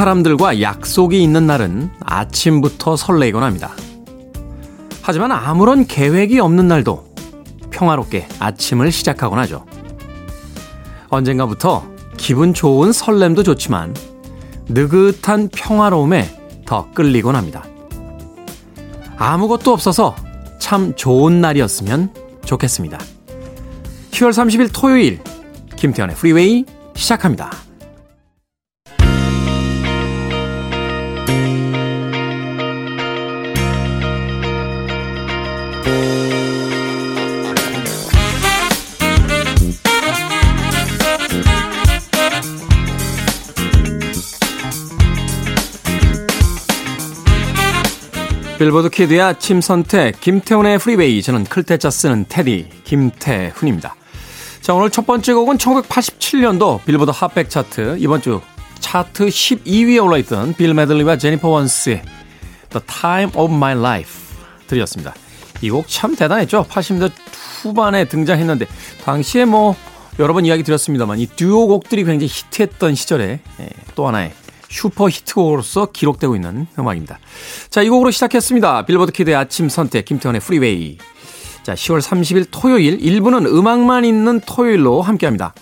사람들과 약속이 있는 날은 아침부터 설레곤 합니다. 하지만 아무런 계획이 없는 날도 평화롭게 아침을 시작하곤 하죠. 언젠가부터 기분 좋은 설렘도 좋지만 느긋한 평화로움에 더 끌리곤 합니다. 아무것도 없어서 참 좋은 날이었으면 좋겠습니다. 10월 30일 토요일 김태훈의 프리웨이 시작합니다. 빌보드 kid의 아침 선택 김태훈의 프리웨이 저는 클테짜 쓰는 테디 김태훈입니다. 자 오늘 첫 번째 곡은 1987년도 빌보드 Hot백 차트 이번 주 차트 12위에 올라있던 빌 메들리와 제니퍼 원스의 The Time of My Life 들이었습니다. 이 곡 참 대단했죠. 80년대 후반에 등장했는데 당시에 뭐 여러 번 이야기 드렸습니다만 이 듀오 곡들이 굉장히 히트했던 시절에 예, 또 하나의 슈퍼 히트곡으로서 기록되고 있는 음악입니다. 자, 이 곡으로 시작했습니다. 빌보드 kid의 아침 선택, 김태훈의 프리웨이. 자, 10월 30일 토요일, 1부는 음악만 있는 토요일로 함께 합니다.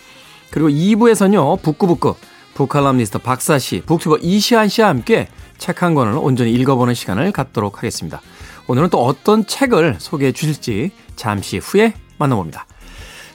그리고 2부에서는요, 북구북구, 북칼럼니스트 박사 씨, 북튜버 이시안 씨와 함께 책 한 권을 온전히 읽어보는 시간을 갖도록 하겠습니다. 오늘은 또 어떤 책을 소개해 주실지 잠시 후에 만나봅니다.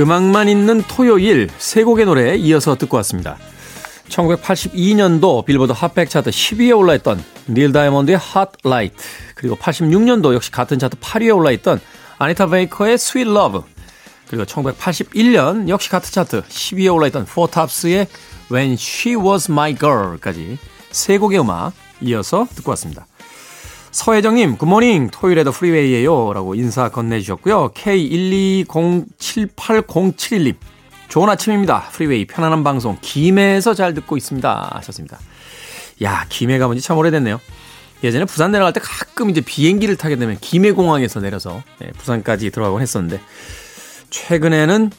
음악만 있는 토요일 세 곡의 노래 이어서 듣고 왔습니다. 1982년도 빌보드 Hot백 차트 10위에 올라있던 닐 다이몬드의 Heartlight 그리고 86년도 역시 같은 차트 8위에 올라있던 아니타 베이커의 Sweet Love 그리고 1981년 역시 같은 차트 10위에 올라있던 Four Tops의 When She Was My Girl까지 세 곡의 음악 이어서 듣고 왔습니다. 서혜정님, 굿모닝. 토요일에도 프리웨이에요. 라고 인사 건네주셨고요. K1207807님. 좋은 아침입니다. 프리웨이 편안한 방송 김해에서 잘 듣고 있습니다. 하셨습니다. 야, 김해 가본 지 참 오래됐네요. 예전에 부산 내려갈 때 가끔 이제 비행기를 타게 되면 김해공항에서 내려서 네, 부산까지 들어가곤 했었는데 최근에는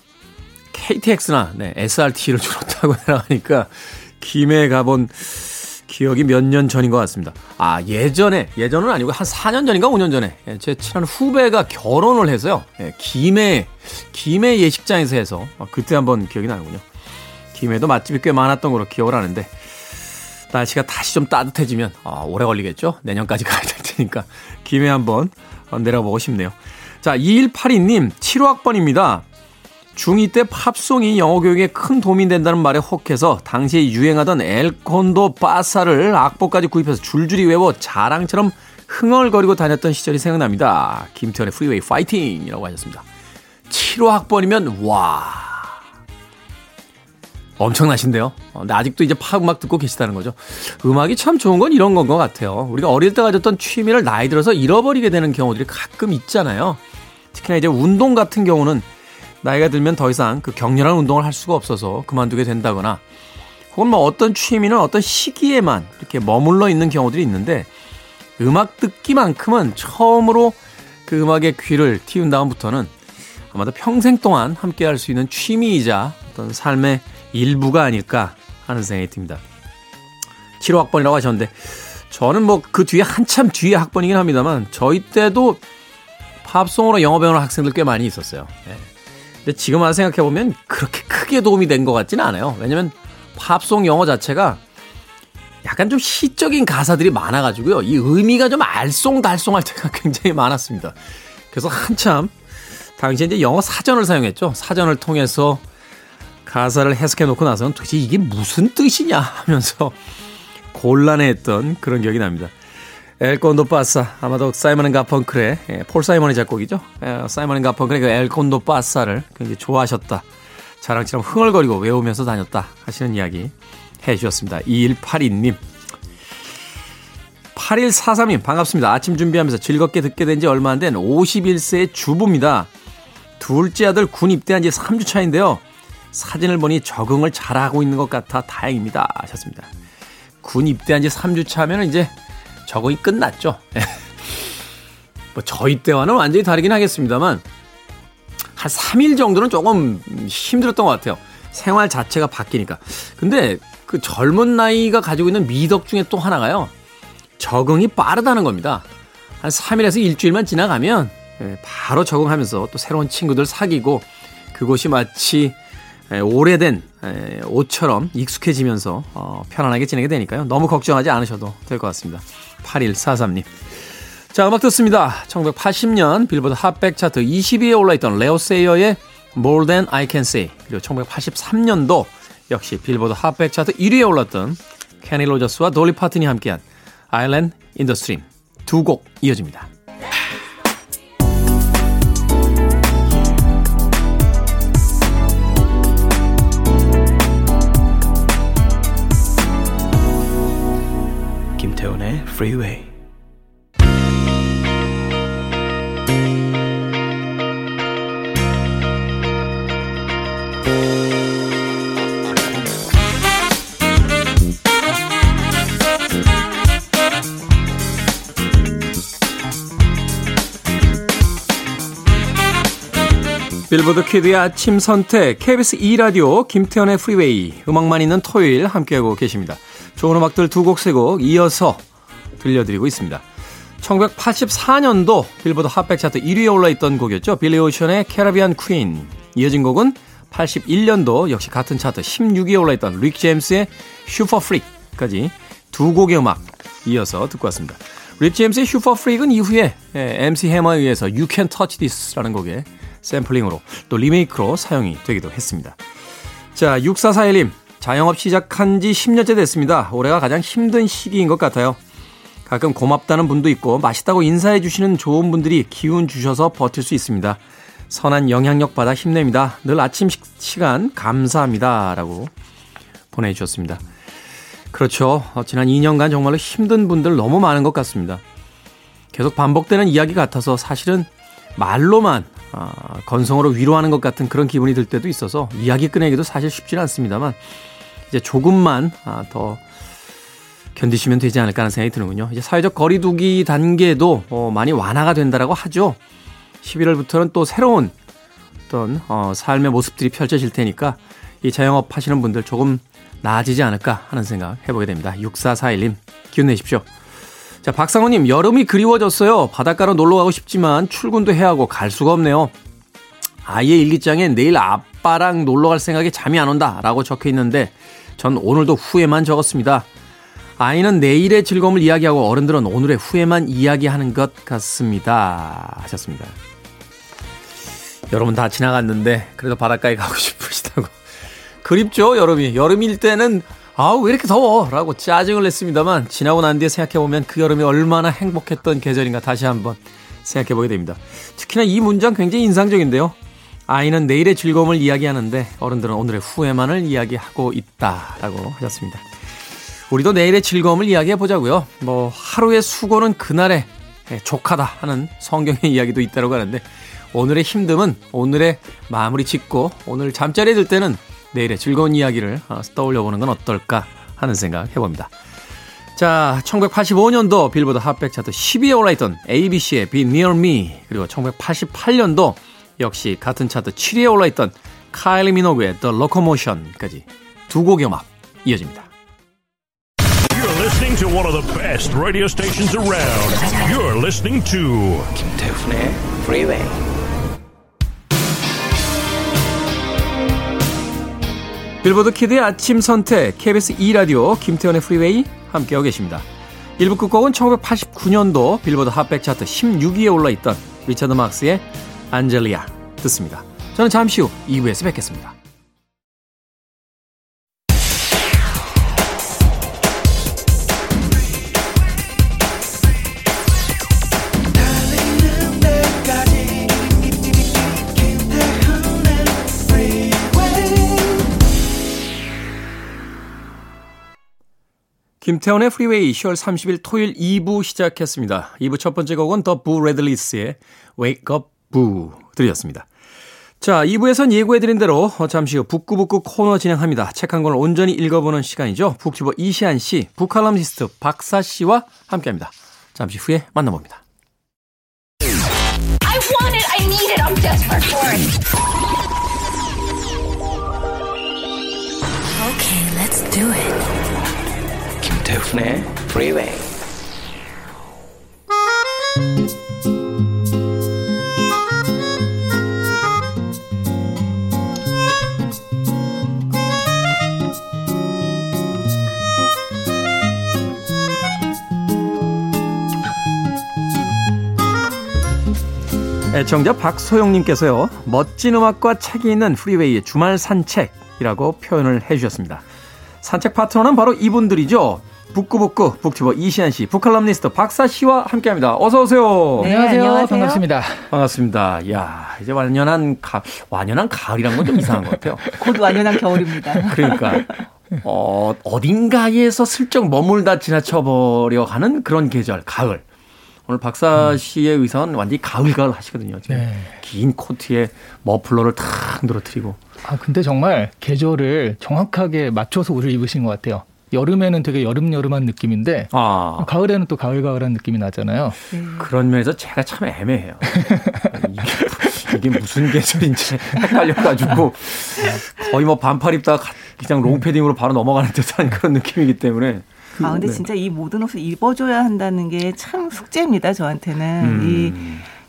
KTX나 네, SRT를 주로 타고 내려가니까 김해 가본 기억이 몇 년 전인 것 같습니다. 아, 예전에, 예전은 아니고 한 4년 전인가 5년 전에 예, 제 친한 후배가 결혼을 해서요. 예, 김해, 김해 예식장에서 해서 아, 그때 한번 기억이 나는군요. 김해도 맛집이 꽤 많았던 걸로 기억을 하는데 날씨가 다시 좀 따뜻해지면 아, 오래 걸리겠죠? 내년까지 가야 될 테니까 김해 한번 내려보고 싶네요. 자, 2182님, 75학번입니다. 중2 때 팝송이 영어 교육에 큰 도움이 된다는 말에 혹해서 당시에 유행하던 El Cóndor Pasa를 악보까지 구입해서 줄줄이 외워 자랑처럼 흥얼거리고 다녔던 시절이 생각납니다. 김태훈의 프리웨이 파이팅 이라고 하셨습니다. 7호 학번이면 와 엄청나신데요. 어, 근데 아직도 이제 팝 음악 듣고 계시다는 거죠. 음악이 참 좋은 건 이런 건 것 같아요. 우리가 어릴 때 가졌던 취미를 나이 들어서 잃어버리게 되는 경우들이 가끔 있잖아요. 특히나 이제 운동 같은 경우는 나이가 들면 더 이상 그 격렬한 운동을 할 수가 없어서 그만두게 된다거나 혹은 뭐 어떤 취미는 어떤 시기에만 이렇게 머물러 있는 경우들이 있는데 음악 듣기만큼은 처음으로 그 음악의 귀를 틔운 다음부터는 아마도 평생 동안 함께 할 수 있는 취미이자 어떤 삶의 일부가 아닐까 하는 생각이 듭니다. 7호 학번이라고 하셨는데 저는 뭐 그 뒤에 한참 뒤에 학번이긴 합니다만 저희 때도 팝송으로 영어 배우는 학생들 꽤 많이 있었어요. 네. 근데 지금 와서 생각해보면 그렇게 크게 도움이 된 것 같지는 않아요. 왜냐면 팝송 영어 자체가 약간 좀 시적인 가사들이 많아가지고요. 이 의미가 좀 알쏭달쏭할 때가 굉장히 많았습니다. 그래서 한참 당시에 이제 영어 사전을 사용했죠. 사전을 통해서 가사를 해석해 놓고 나서는 도대체 이게 무슨 뜻이냐 하면서 곤란해했던 그런 기억이 납니다. El Cóndor Pasa 아마도 사이먼 앤 가펑클의 예, 폴 사이먼의 작곡이죠. 예, 사이먼 앤 가펑클의 그 El Cóndor Pasa를 굉장히 좋아하셨다. 자랑처럼 흥얼거리고 외우면서 다녔다 하시는 이야기 해 주셨습니다. 2182님 8143님 반갑습니다. 아침 준비하면서 즐겁게 듣게 된 지 얼마 안 된 51세의 주부입니다. 둘째 아들 군 입대한 지 3주 차인데요. 사진을 보니 적응을 잘하고 있는 것 같아 다행입니다 하셨습니다. 군 입대한 지 3주 차면 이제 적응이 끝났죠. 뭐 저희 때와는 완전히 다르긴 하겠습니다만 한 3일 정도는 조금 힘들었던 것 같아요. 생활 자체가 바뀌니까. 근데 그 젊은 나이가 가지고 있는 미덕 중에 또 하나가요. 적응이 빠르다는 겁니다. 한 3일에서 일주일만 지나가면 예, 바로 적응하면서 또 새로운 친구들 사귀고 그곳이 마치 예, 오래된 예, 옷처럼 익숙해지면서 어, 편안하게 지내게 되니까요. 너무 걱정하지 않으셔도 될 것 같습니다. 8143님. 자, 음악 듣습니다. 1980년 빌보드 핫백 차트 20위에 올라있던 레오 세이어의 More Than I Can Say 그리고 1983년도 역시 빌보드 핫백 차트 1위에 올랐던 케니 로저스와 돌리 파튼이 함께한 the Stream 두곡 이어집니다. 김태훈의 Freeway 빌보드 kid의 아침 선택 KBS 2라디오 김태훈의 프리웨이 음악만 있는 토요일 함께하고 계십니다. 좋은 음악들 두 곡 세 곡 이어서 들려드리고 있습니다. 1984년도 빌보드 Hot백 차트 1위에 올라있던 곡이었죠. 빌리 오션의 Caribbean Queen. 이어진 곡은 81년도 역시 같은 차트 16위에 올라있던 릭 제임스의 Super Freak까지 두 곡의 음악 이어서 듣고 왔습니다. 릭 제임스의 Super Freak은 이후에 MC 해머에 의해서 You Can Touch This라는 곡에 샘플링으로 또 리메이크로 사용이 되기도 했습니다. 자, 6441님. 자영업 시작한 지 10년째 됐습니다. 올해가 가장 힘든 시기인 것 같아요. 가끔 고맙다는 분도 있고 맛있다고 인사해 주시는 좋은 분들이 기운 주셔서 버틸 수 있습니다. 선한 영향력 받아 힘냅니다. 늘 아침 시간 감사합니다. 라고 보내주셨습니다. 그렇죠. 어, 지난 2년간 정말로 힘든 분들 너무 많은 것 같습니다. 계속 반복되는 이야기 같아서 사실은 말로만 아, 건성으로 위로하는 것 같은 그런 기분이 들 때도 있어서 이야기 꺼내기도 사실 쉽지는 않습니다만 이제 조금만 아, 더 견디시면 되지 않을까 하는 생각이 드는군요. 이제 사회적 거리두기 단계도 어, 많이 완화가 된다라고 하죠. 11월부터는 또 새로운 어떤 어, 삶의 모습들이 펼쳐질 테니까 이 자영업 하시는 분들 조금 나아지지 않을까 하는 생각 해보게 됩니다. 6441님 기운 내십시오. 자, 박상호님, 여름이 그리워졌어요. 바닷가로 놀러 가고 싶지만 출근도 해야 하고 갈 수가 없네요. 아이의 일기장에 내일 아빠랑 놀러 갈 생각에 잠이 안 온다. 라고 적혀 있는데 전 오늘도 후회만 적었습니다. 아이는 내일의 즐거움을 이야기하고 어른들은 오늘의 후회만 이야기하는 것 같습니다. 하셨습니다. 여러분 다 지나갔는데 그래도 바닷가에 가고 싶으시다고. 그립죠, 여름이. 여름일 때는 아우 왜 이렇게 더워 라고 짜증을 냈습니다만 지나고 난 뒤에 생각해 보면 그 여름이 얼마나 행복했던 계절인가 다시 한번 생각해 보게 됩니다. 특히나 이 문장 굉장히 인상적인데요. 아이는 내일의 즐거움을 이야기하는데 어른들은 오늘의 후회만을 이야기하고 있다라고 하셨습니다. 우리도 내일의 즐거움을 이야기해 보자고요. 뭐 하루의 수고는 그날의 족하다 하는 성경의 이야기도 있다고 하는데 오늘의 힘듦은 오늘의 마무리 짓고 오늘 잠자리에 들 때는 내일의 즐거운 이야기를 어, 떠올려 보는 건 어떨까 하는 생각 해봅니다. 자, 1985년도 빌보드 핫백 차트 10위에 올라있던 ABC의 Be Near Me 그리고 1988년도 역시 같은 차트 7위에 올라있던 카일리 미노그의 The Locomotion까지 두 곡의 음악 이어집니다. Listening to one of the best radio stations around. You're listening to 김태훈의 Freeway. 빌보드 kid의 아침 선택 KBS 2 라디오 김태훈의 프리웨이 함께하고 계십니다. 1부 끝곡은 1989년도 빌보드 Hot백 차트 16위에 올라있던 리차드 막스의 Angelia 듣습니다. 저는 잠시 후 2부에서 뵙겠습니다. 김태훈의 프리웨이 10월 30일 토요일 2부 시작했습니다. 2부 첫 번째 곡은 The Boo Radleys의 Wake Up Boo 들렸습니다. 자, 2부에선 예고해드린 대로 잠시 후 북구북구 코너 진행합니다. 책 한 권을 온전히 읽어보는 시간이죠. BookTuber 이시안 씨, book 칼럼니스트 박사 씨와 함께합니다. 잠시 후에 만나봅니다. Okay, let's do it. 김태훈의 Freeway. 애청자 박소영님께서요, 멋진 음악과 책이 있는 프리웨이의 주말 산책이라고 표현을 해주셨습니다. 산책 파트너는 바로 이분들이죠. 북구북구 북튜버 이시안 씨, 북칼럼니스트 박사 씨와 함께합니다. 어서 오세요. 네, 안녕하세요. 반갑습니다. 반갑습니다. 야 이제 완연한 가 완연한 가을이란 건 좀 이상한 것 같아요. 곧 완연한 겨울입니다. 그러니까 어 어딘가에서 슬쩍 머물다 지나쳐 버려 가는 그런 계절, 가을. 오늘 박사 씨의 의상은 완전히 가을 가을 하시거든요. 지금 네. 긴 코트에 머플러를 탁 늘어뜨리고. 아, 근데 정말 계절을 정확하게 맞춰서 옷을 입으신 것 같아요. 여름에는 되게 여름여름한 느낌인데 아 가을에는 또 가을가을한 느낌이 나잖아요. 그런 면에서 제가 참 애매해요. 이게, 이게 무슨 계절인지 헷갈려가지고 거의 뭐 반팔 입다가 그냥 롱패딩으로 바로 넘어가는 듯한 그런 느낌이기 때문에. 아 근데 네. 진짜 이 모든 옷을 입어줘야 한다는 게 참 숙제입니다 저한테는 음. 이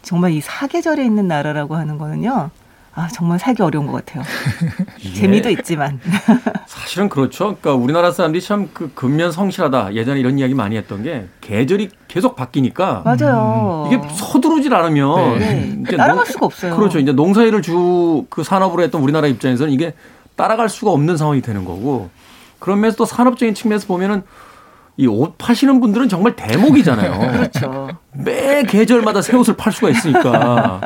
정말 이 사계절에 있는 나라라고 하는 거는요 아 정말 살기 어려운 것 같아요 재미도 있지만 사실은 그렇죠. 그러니까 우리나라 사람들이 참 그 근면 성실하다. 예전에 이런 이야기 많이 했던 게 계절이 계속 바뀌니까 맞아요 이게 서두르질 않으면 네. 이제 따라갈 농- 수가 없어요 그렇죠. 이제 농사일을 주 그 산업으로 했던 우리나라 입장에서는 이게 따라갈 수가 없는 상황이 되는 거고 그런 면에서 또 산업적인 측면에서 보면은 이옷 파시는 분들은 정말 대목이잖아요. 그렇죠 매 계절마다 새 옷을 팔 수가 있으니까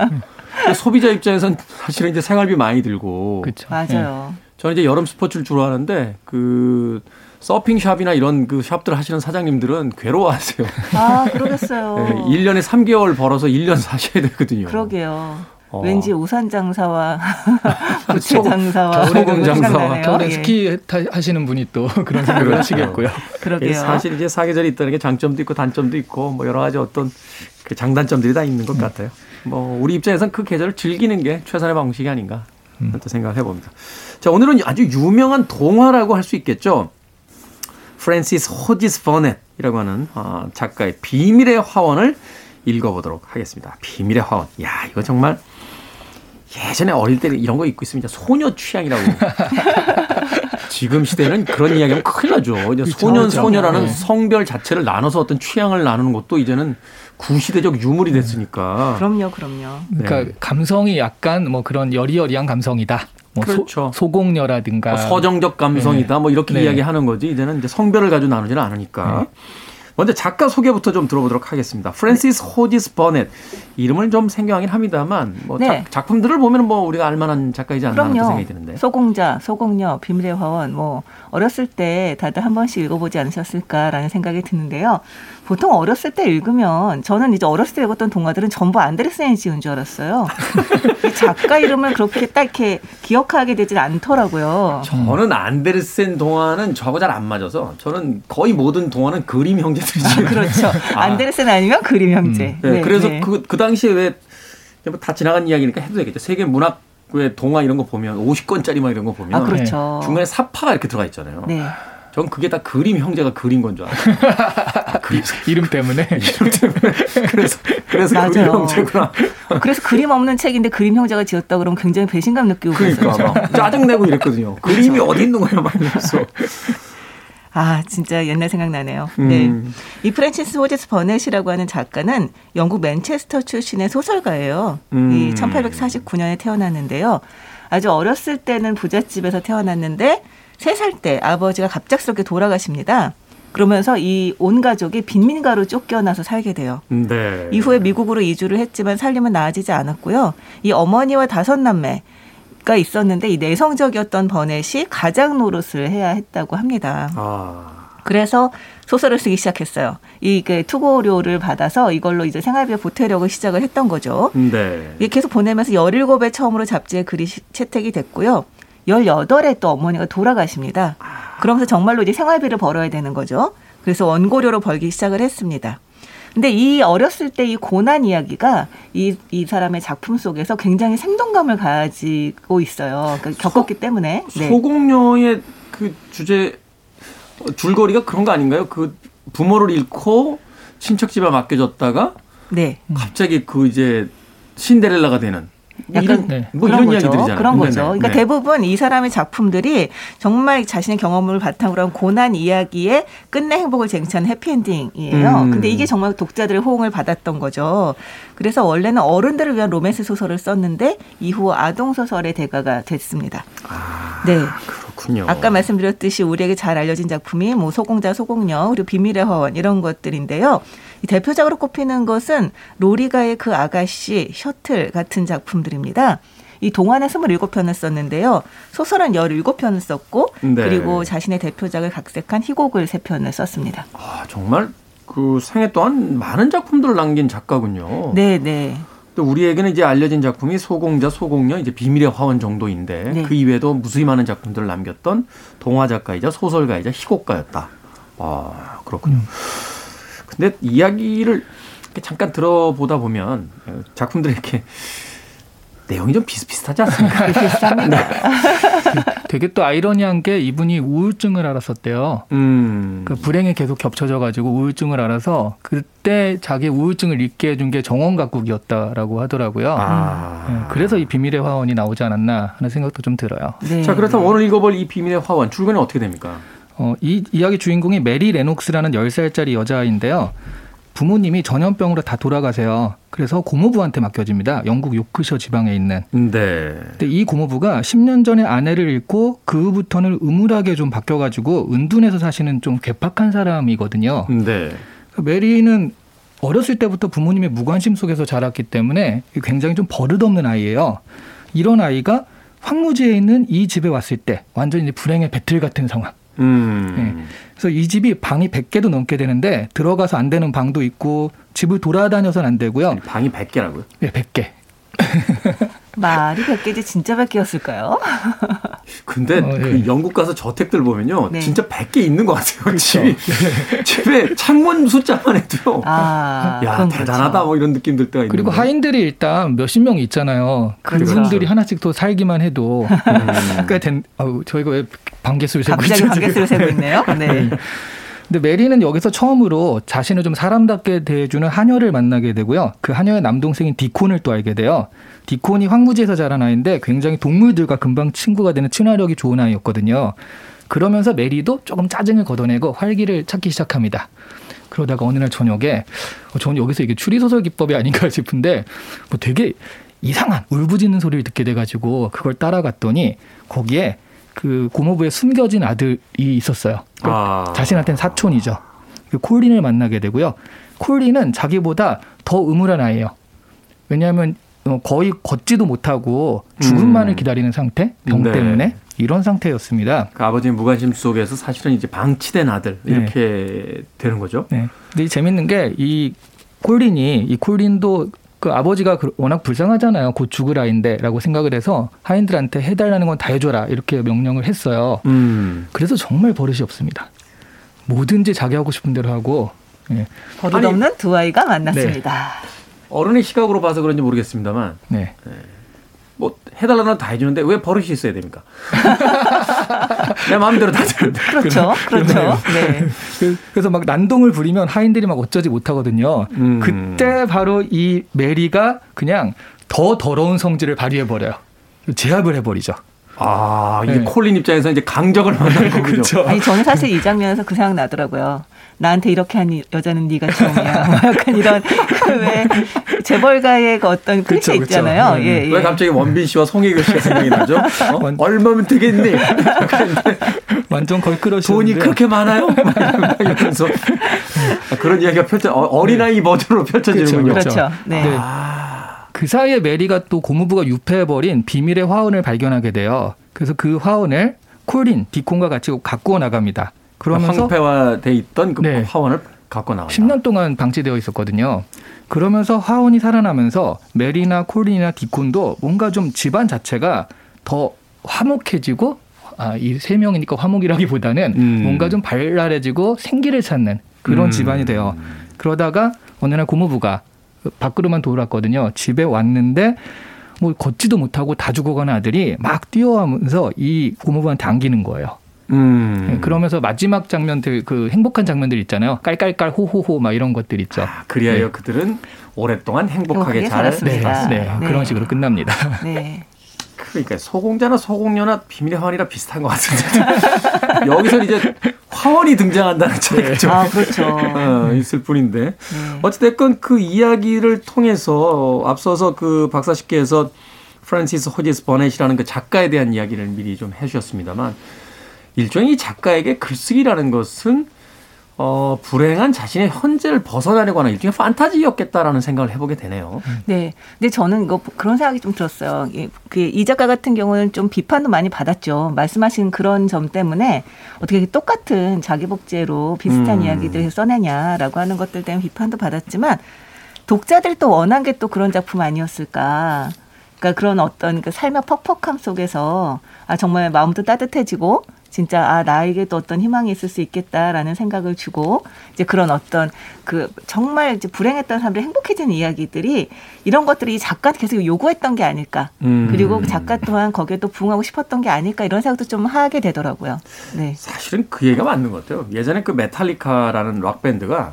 소비자 입장에서는 사실은 이제 생활비 많이 들고 그렇죠. 맞아요 저는 이제 여름 스포츠를 주로 하는데 그 서핑 샵이나 이런 그 샵들 하시는 사장님들은 괴로워하세요. 아 그러겠어요 네, 1년에 3개월 벌어서 1년 사셔야 되거든요. 그러게요 어. 왠지 우산 장사와 부채 장사와 거 장사와. 겨울에 예. 스키 타- 하시는 분이 또 그런 생각을 그렇죠. 하시겠고요. 그러게요 사실 이제 사계절이 있다는 게 장점도 있고 단점도 있고 뭐 여러 가지 어떤 그 장단점들이 다 있는 것 같아요. 뭐 우리 입장에선 그 계절을 즐기는 게 최선의 방식이 아닌가 하는 또 생각을 해봅니다. 자 오늘은 아주 유명한 동화라고 할 수 있겠죠. 프랜시스 호지스 버넷이라고 하는 어, 작가의 비밀의 화원을 읽어보도록 하겠습니다. 비밀의 화원. 야 이거 정말 예전에 어릴 때 이런 거 입고 있으면 진짜 소녀 취향이라고. 지금 시대는 그런 이야기하면 큰일 나죠. 이제 소년, 그렇죠. 소녀라는 네. 성별 자체를 나눠서 어떤 취향을 나누는 것도 이제는 구시대적 유물이 됐으니까. 그럼요 그럼요 그러니까 네. 감성이 약간 뭐 그런 여리여리한 감성이다. 뭐 그렇죠. 소, 공녀라든가 뭐 서정적 감성이다 뭐 이렇게 네. 이야기하는 거지 이제는 이제 성별을 가지고 나누지는 않으니까 먼저 작가 소개부터 좀 들어보도록 하겠습니다. 프랜시스 호지스 버넷 이름을 좀 생경하긴 합니다만 뭐 네. 작, 품들을 보면 뭐 우리가 알만한 작가이지 않나 하는 또 그럼요. 생각이 드는데. 소공자, 소공녀, 비밀의 화원 뭐 어렸을 때 다들 한 번씩 읽어보지 않으셨을까라는 생각이 드는데요. 보통 어렸을 때 읽으면 저는 이제 어렸을 때 읽었던 동화들은 전부 안데르센이 지은 줄 알았어요. 이 작가 이름을 그렇게 딱 이렇게 기억하게 되진 않더라고요. 저는 안데르센 동화는 저하고 잘 안 맞아서 저는 거의 모든 동화는 그림 형제들이 지은 그렇죠. 아. 안데르센 아니면 그림 형제. 네, 그래서 네. 그, 그 당시에 왜 다 지나간 이야기니까 해도 되겠죠. 세계 문학 의 동화 이런 거 보면 50권짜리 막 이런 거 보면 아 그렇죠. 중간에 삽화가 이렇게 들어가 있잖아요. 네. 전 그게 다 그림 형제가 그린 건 줄 알았어요. 아, 그림 이름 때문에 이름 때문에 그래서 그래서 맞아요. 그림 형제구나. 그래서 그림 없는 책인데 그림 형제가 지었다 그러면 굉장히 배신감 느끼고 그러니까. 막 짜증 내고 이랬거든요. 그림이 어디 있는 거야 막 이러면서. 아, 진짜 옛날 생각나네요. 음. 네. 이 프랜시스 호지슨 버넷이라고 하는 작가는 영국 맨체스터 출신의 소설가예요. 음. 이 1849년에 태어났는데요. 아주 어렸을 때는 부잣집에서 태어났는데 세살때 아버지가 갑작스럽게 돌아가십니다. 그러면서 이 온 가족이 빈민가로 쫓겨나서 살게 돼요. 네. 이후에 미국으로 이주를 했지만 살림은 나아지지 않았고요. 이 어머니와 다섯 남매 가 있었는데 이 내성적이었던 버넷이 가장 노릇을 해야 했다고 합니다. 아. 그래서 소설을 쓰기 시작했어요. 이게 투고료를 받아서 이걸로 이제 생활비에 보태려고 시작을 했던 거죠. 네. 이게 계속 보내면서 17에 처음으로 잡지에 글이 시- 채택이 됐고요. 18에 또 어머니가 돌아가십니다. 그러면서 정말로 이제 생활비를 벌어야 되는 거죠. 그래서 원고료로 벌기 시작을 했습니다. 근데 이 어렸을 때 이 고난 이야기가 이, 이 사람의 작품 속에서 굉장히 생동감을 가지고 있어요. 그러니까 겪었기 때문에. 네. 소공녀의 그 주제 어, 줄거리가 그런 거 아닌가요? 그 부모를 잃고 친척 집에 맡겨졌다가 네. 갑자기 그 이제 신데렐라가 되는 뭐 약간 이런 네. 뭐 그런 이런 거죠. 이야기들이잖아요. 그런 거죠. 네네. 그러니까 네. 대부분 이 사람의 작품들이 정말 자신의 경험을 바탕으로 한 고난 이야기에 끝내 행복을 쟁취하는 해피엔딩이에요. 음. 근데 이게 정말 독자들의 호응을 받았던 거죠. 그래서 원래는 어른들을 위한 로맨스 소설을 썼는데 이후 아동 소설의 대가가 됐습니다. 네. 그렇군요. 아까 말씀드렸듯이 우리에게 잘 알려진 작품이 뭐 소공자, 소공녀 그리고 비밀의 화원 이런 것들인데요. 이 대표작으로 꼽히는 것은 로리가의 그 아가씨, 셔틀 같은 작품들입니다. 이 동안에 27편을 썼는데요. 소설은 17편을 썼고 네. 그리고 자신의 대표작을 각색한 희곡을 3편을 썼습니다. 아, 정말 그 생애 동안 많은 작품들을 남긴 작가군요. 네, 네. 또 우리에게는 이제 알려진 작품이 소공자, 소공녀, 이제 비밀의 화원 정도인데 네. 그 이외에도 무수히 많은 작품들을 남겼던 동화 작가이자 소설가이자 희곡가였다. 아 그렇군요. 근데 이야기를 잠깐 들어보다 보면 작품들이 이렇게 내용이 좀 비슷비슷하지 않습니까? 비슷합니다. 되게 또 아이러니한 게 이분이 우울증을 알았었대요. 음. 그 불행이 계속 겹쳐져 가지고 우울증을 알아서 그때 자기 우울증을 잊게 해준 게 정원 가국이었다라고 하더라고요. 아. 예, 그래서 이 비밀의 화원이 나오지 않았나 하는 생각도 좀 들어요. 네. 자 그렇다면 오늘 읽어볼 이 비밀의 화원 줄거리는 어떻게 됩니까? 어, 이 이야기 주인공이 메리 레녹스라는 10살짜리 여자아이인데요. 부모님이 전염병으로 다 돌아가세요. 그래서 고모부한테 맡겨집니다. 영국 요크셔 지방에 있는. 네. 근데 이 고모부가 10년 전에 아내를 잃고 그 후부터는 음울하게 좀 바뀌어가지고 은둔해서 사시는 좀 괴팍한 사람이거든요. 네. 메리는 어렸을 때부터 부모님의 무관심 속에서 자랐기 때문에 굉장히 좀 버릇없는 아이예요. 이런 아이가 황무지에 있는 이 집에 왔을 때 완전히 불행의 배틀 같은 상황. 음. 그래서 이 집이 방이 100개도 넘게 되는데 들어가서 안 되는 방도 있고 집을 돌아다녀서는 안 되고요. 방이 100개라고요? 네, 100개. 말이 100개지 진짜 100개였을까요? 근데 어, 예. 그 영국 가서 저택들 보면요. 네. 진짜 100개 있는 것 같아요. 집이. 집에 창문 숫자만 해도요. 아, 야, 그건 대단하다 그렇죠. 뭐 이런 느낌 들 때가 있는 그리고. 하인들이 일단 몇십 명 있잖아요. 그렇죠. 그분들이 하나씩 또 살기만 해도 음. 꽤 된. 아우, 저희가 왜 반개수를 세고 갑자기 있죠, 관계수를 지금. 세고 있네요. 네. 근데 메리는 여기서 처음으로 자신을 좀 사람답게 대해주는 하녀를 만나게 되고요. 그 하녀의 남동생인 디콘을 또 알게 돼요. 디콘이 황무지에서 자란 아이인데 굉장히 동물들과 금방 친구가 되는 친화력이 좋은 아이였거든요. 그러면서 메리도 조금 짜증을 걷어내고 활기를 찾기 시작합니다. 그러다가 어느 날 저녁에 어, 저는 여기서 이게 추리소설 기법이 아닌가 싶은데 뭐 되게 이상한 울부짖는 소리를 듣게 돼가지고 그걸 따라갔더니 거기에 그 고모부에 숨겨진 아들이 있었어요. 아. 자신한테는 사촌이죠. 그 콜린을 만나게 되고요. 콜린은 자기보다 더 음울한 아이예요. 왜냐하면 어, 거의 걷지도 못하고 죽음만을 음. 기다리는 상태, 병 네. 때문에 이런 상태였습니다. 그 아버지의 무관심 속에서 사실은 이제 방치된 아들 네. 이렇게 되는 거죠. 네. 근데 이 재밌는 게 이 콜린이 이 콜린도 그 아버지가 그- 워낙 불쌍하잖아요. 곧 죽을 아이인데라고 생각을 해서 하인들한테 해달라는 건 다 해줘라 이렇게 명령을 했어요. 음. 그래서 정말 버릇이 없습니다. 뭐든지 자기 하고 싶은 대로 하고 예. 버릇 없는 두 아이가 만났습니다. 어른의 시각으로 봐서 그런지 모르겠습니다만 네. 뭐 해달라는 다 해주는데 왜 버릇이 있어야 됩니까? 내 마음대로 다 되는데. 그렇죠. 그렇죠. 네. 그- 그래서 막 난동을 부리면 하인들이 막 어쩌지 못하거든요. 음. 그때 바로 이 메리가 그냥 더 더러운 성질을 발휘해 버려요. 제압을 해버리죠. 아, 이게 네. 콜린 입장에서 이제 강적을 만나는 거군요. 그렇죠. 아니 저는 사실 이 장면에서 그 생각 나더라고요. 나한테 이렇게 한 여자는 네가 처음이야. 뭐 약간 이런 왜 재벌가의 그 어떤 클리셰 그쵸, 그쵸. 있잖아요. 네, 예, 예. 왜 갑자기 원빈 씨와 송혜교 씨가 생각이 나죠? 어? 완- 얼마면 되겠니? 완전 걸크러시. 돈이 그렇게 많아요? 막 이러면서 아, 그런 이야기가 펼쳐 어, 어린아이 버전으로 펼쳐지는군요. 그렇죠. 그렇죠. 네. 네. 그 사이에 메리가 또 고무부가 유폐해버린 비밀의 화원을 발견하게 돼요. 그래서 그 화원을 콜린, 디콘과 같이 갖고 나갑니다. 그러면서 황폐화돼 있던 그 네. 화원을 갖고 나온다. 10년 동안 방치되어 있었거든요. 그러면서 화원이 살아나면서 메리나 콜린이나 디콘도 뭔가 좀 집안 자체가 더 화목해지고 아, 이 세 명이니까 화목이라기보다는 음. 뭔가 좀 발랄해지고 생기를 찾는 그런 음. 집안이 돼요. 그러다가 어느 날 고모부가 밖으로만 돌았거든요. 집에 왔는데 뭐 걷지도 못하고 다 죽어가는 아들이 막 뛰어가면서 이 고모부한테 안기는 거예요. 음. 네, 그러면서 마지막 장면들 그 행복한 장면들 있잖아요. 깔깔깔 호호호 막 이런 것들 있죠. 아, 그리하여 네. 그들은 오랫동안 행복하게 행복하게 잘 살았습니다. 네, 네, 네. 그런 식으로 끝납니다. 네. 그러니까 소공자나 소공녀나 비밀의 화원이라 비슷한 것 같은데 여기서 이제 화원이 등장한다는 차이가 좀 아, 그렇죠. 어, 있을 뿐인데 네. 어찌됐건 그 이야기를 통해서 앞서서 그 박사씨께서 프란시스 호지스 버넷이라는 그 작가에 대한 이야기를 미리 좀 해주셨습니다만 일종의 이 작가에게 글쓰기라는 것은 어, 불행한 자신의 현재를 벗어나려고 하는 일종의 판타지였겠다라는 생각을 해보게 되네요. 네. 근데 저는 이거 그런 생각이 좀 들었어요. 이- 그이 작가 같은 경우는 좀 비판도 많이 받았죠. 말씀하신 그런 점 때문에 어떻게 똑같은 자기 복제로 비슷한 음. 이야기들을 써내냐라고 하는 것들 때문에 비판도 받았지만 독자들이 또 원한 게 또 그런 작품 아니었을까. 그러니까 그런 어떤 그 삶의 퍽퍽함 속에서 아 정말 마음도 따뜻해지고 진짜 아 나에게도 어떤 희망이 있을 수 있겠다라는 생각을 주고 이제 그런 어떤 그 정말 이제 불행했던 사람들이 행복해지는 이야기들이 이런 것들이 이 작가한테 계속 요구했던 게 아닐까 음. 그리고 그 작가 또한 거기에 또 부응하고 싶었던 게 아닐까 이런 생각도 좀 하게 되더라고요. 네. 사실은 그 얘기가 맞는 것 같아요. 예전에 그 메탈리카라는 락 밴드가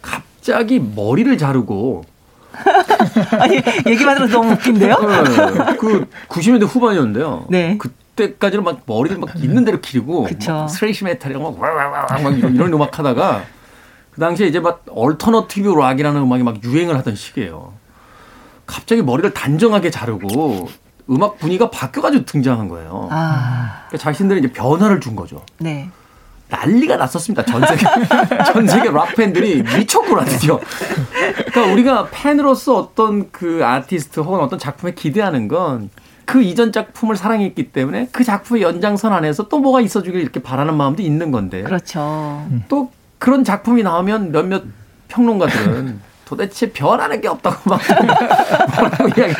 갑자기 머리를 자르고 아니 얘기만 들어도 너무 웃긴데요? 네, 그 90년대 후반이었는데요. 네. 그 때까지는 막 머리를 막 있는 대로 기르고 thrash metal이랑 막 와와와 막 이런, 이런 음악 하다가 그 당시에 이제 막 alternative 락이라는 음악이 막 유행을 하던 시기예요. 갑자기 머리를 단정하게 자르고 음악 분위기가 바뀌어가지고 등장한 거예요. 아, 그러니까 자신들이 이제 변화를 준 거죠. 네. 난리가 났었습니다. 전 세계 전 세계 락 팬들이 미쳤구나 드디어. 그러니까 우리가 팬으로서 어떤 그 아티스트 혹은 어떤 작품에 기대하는 건 그 이전 작품을 사랑했기 때문에 그 작품의 연장선 안에서 또 뭐가 있어 주길 이렇게 바라는 마음도 있는 건데 그렇죠. 또 그런 작품이 나오면 몇몇 평론가들은 도대체 변하는 게 없다고 막 뭐라고 이야기.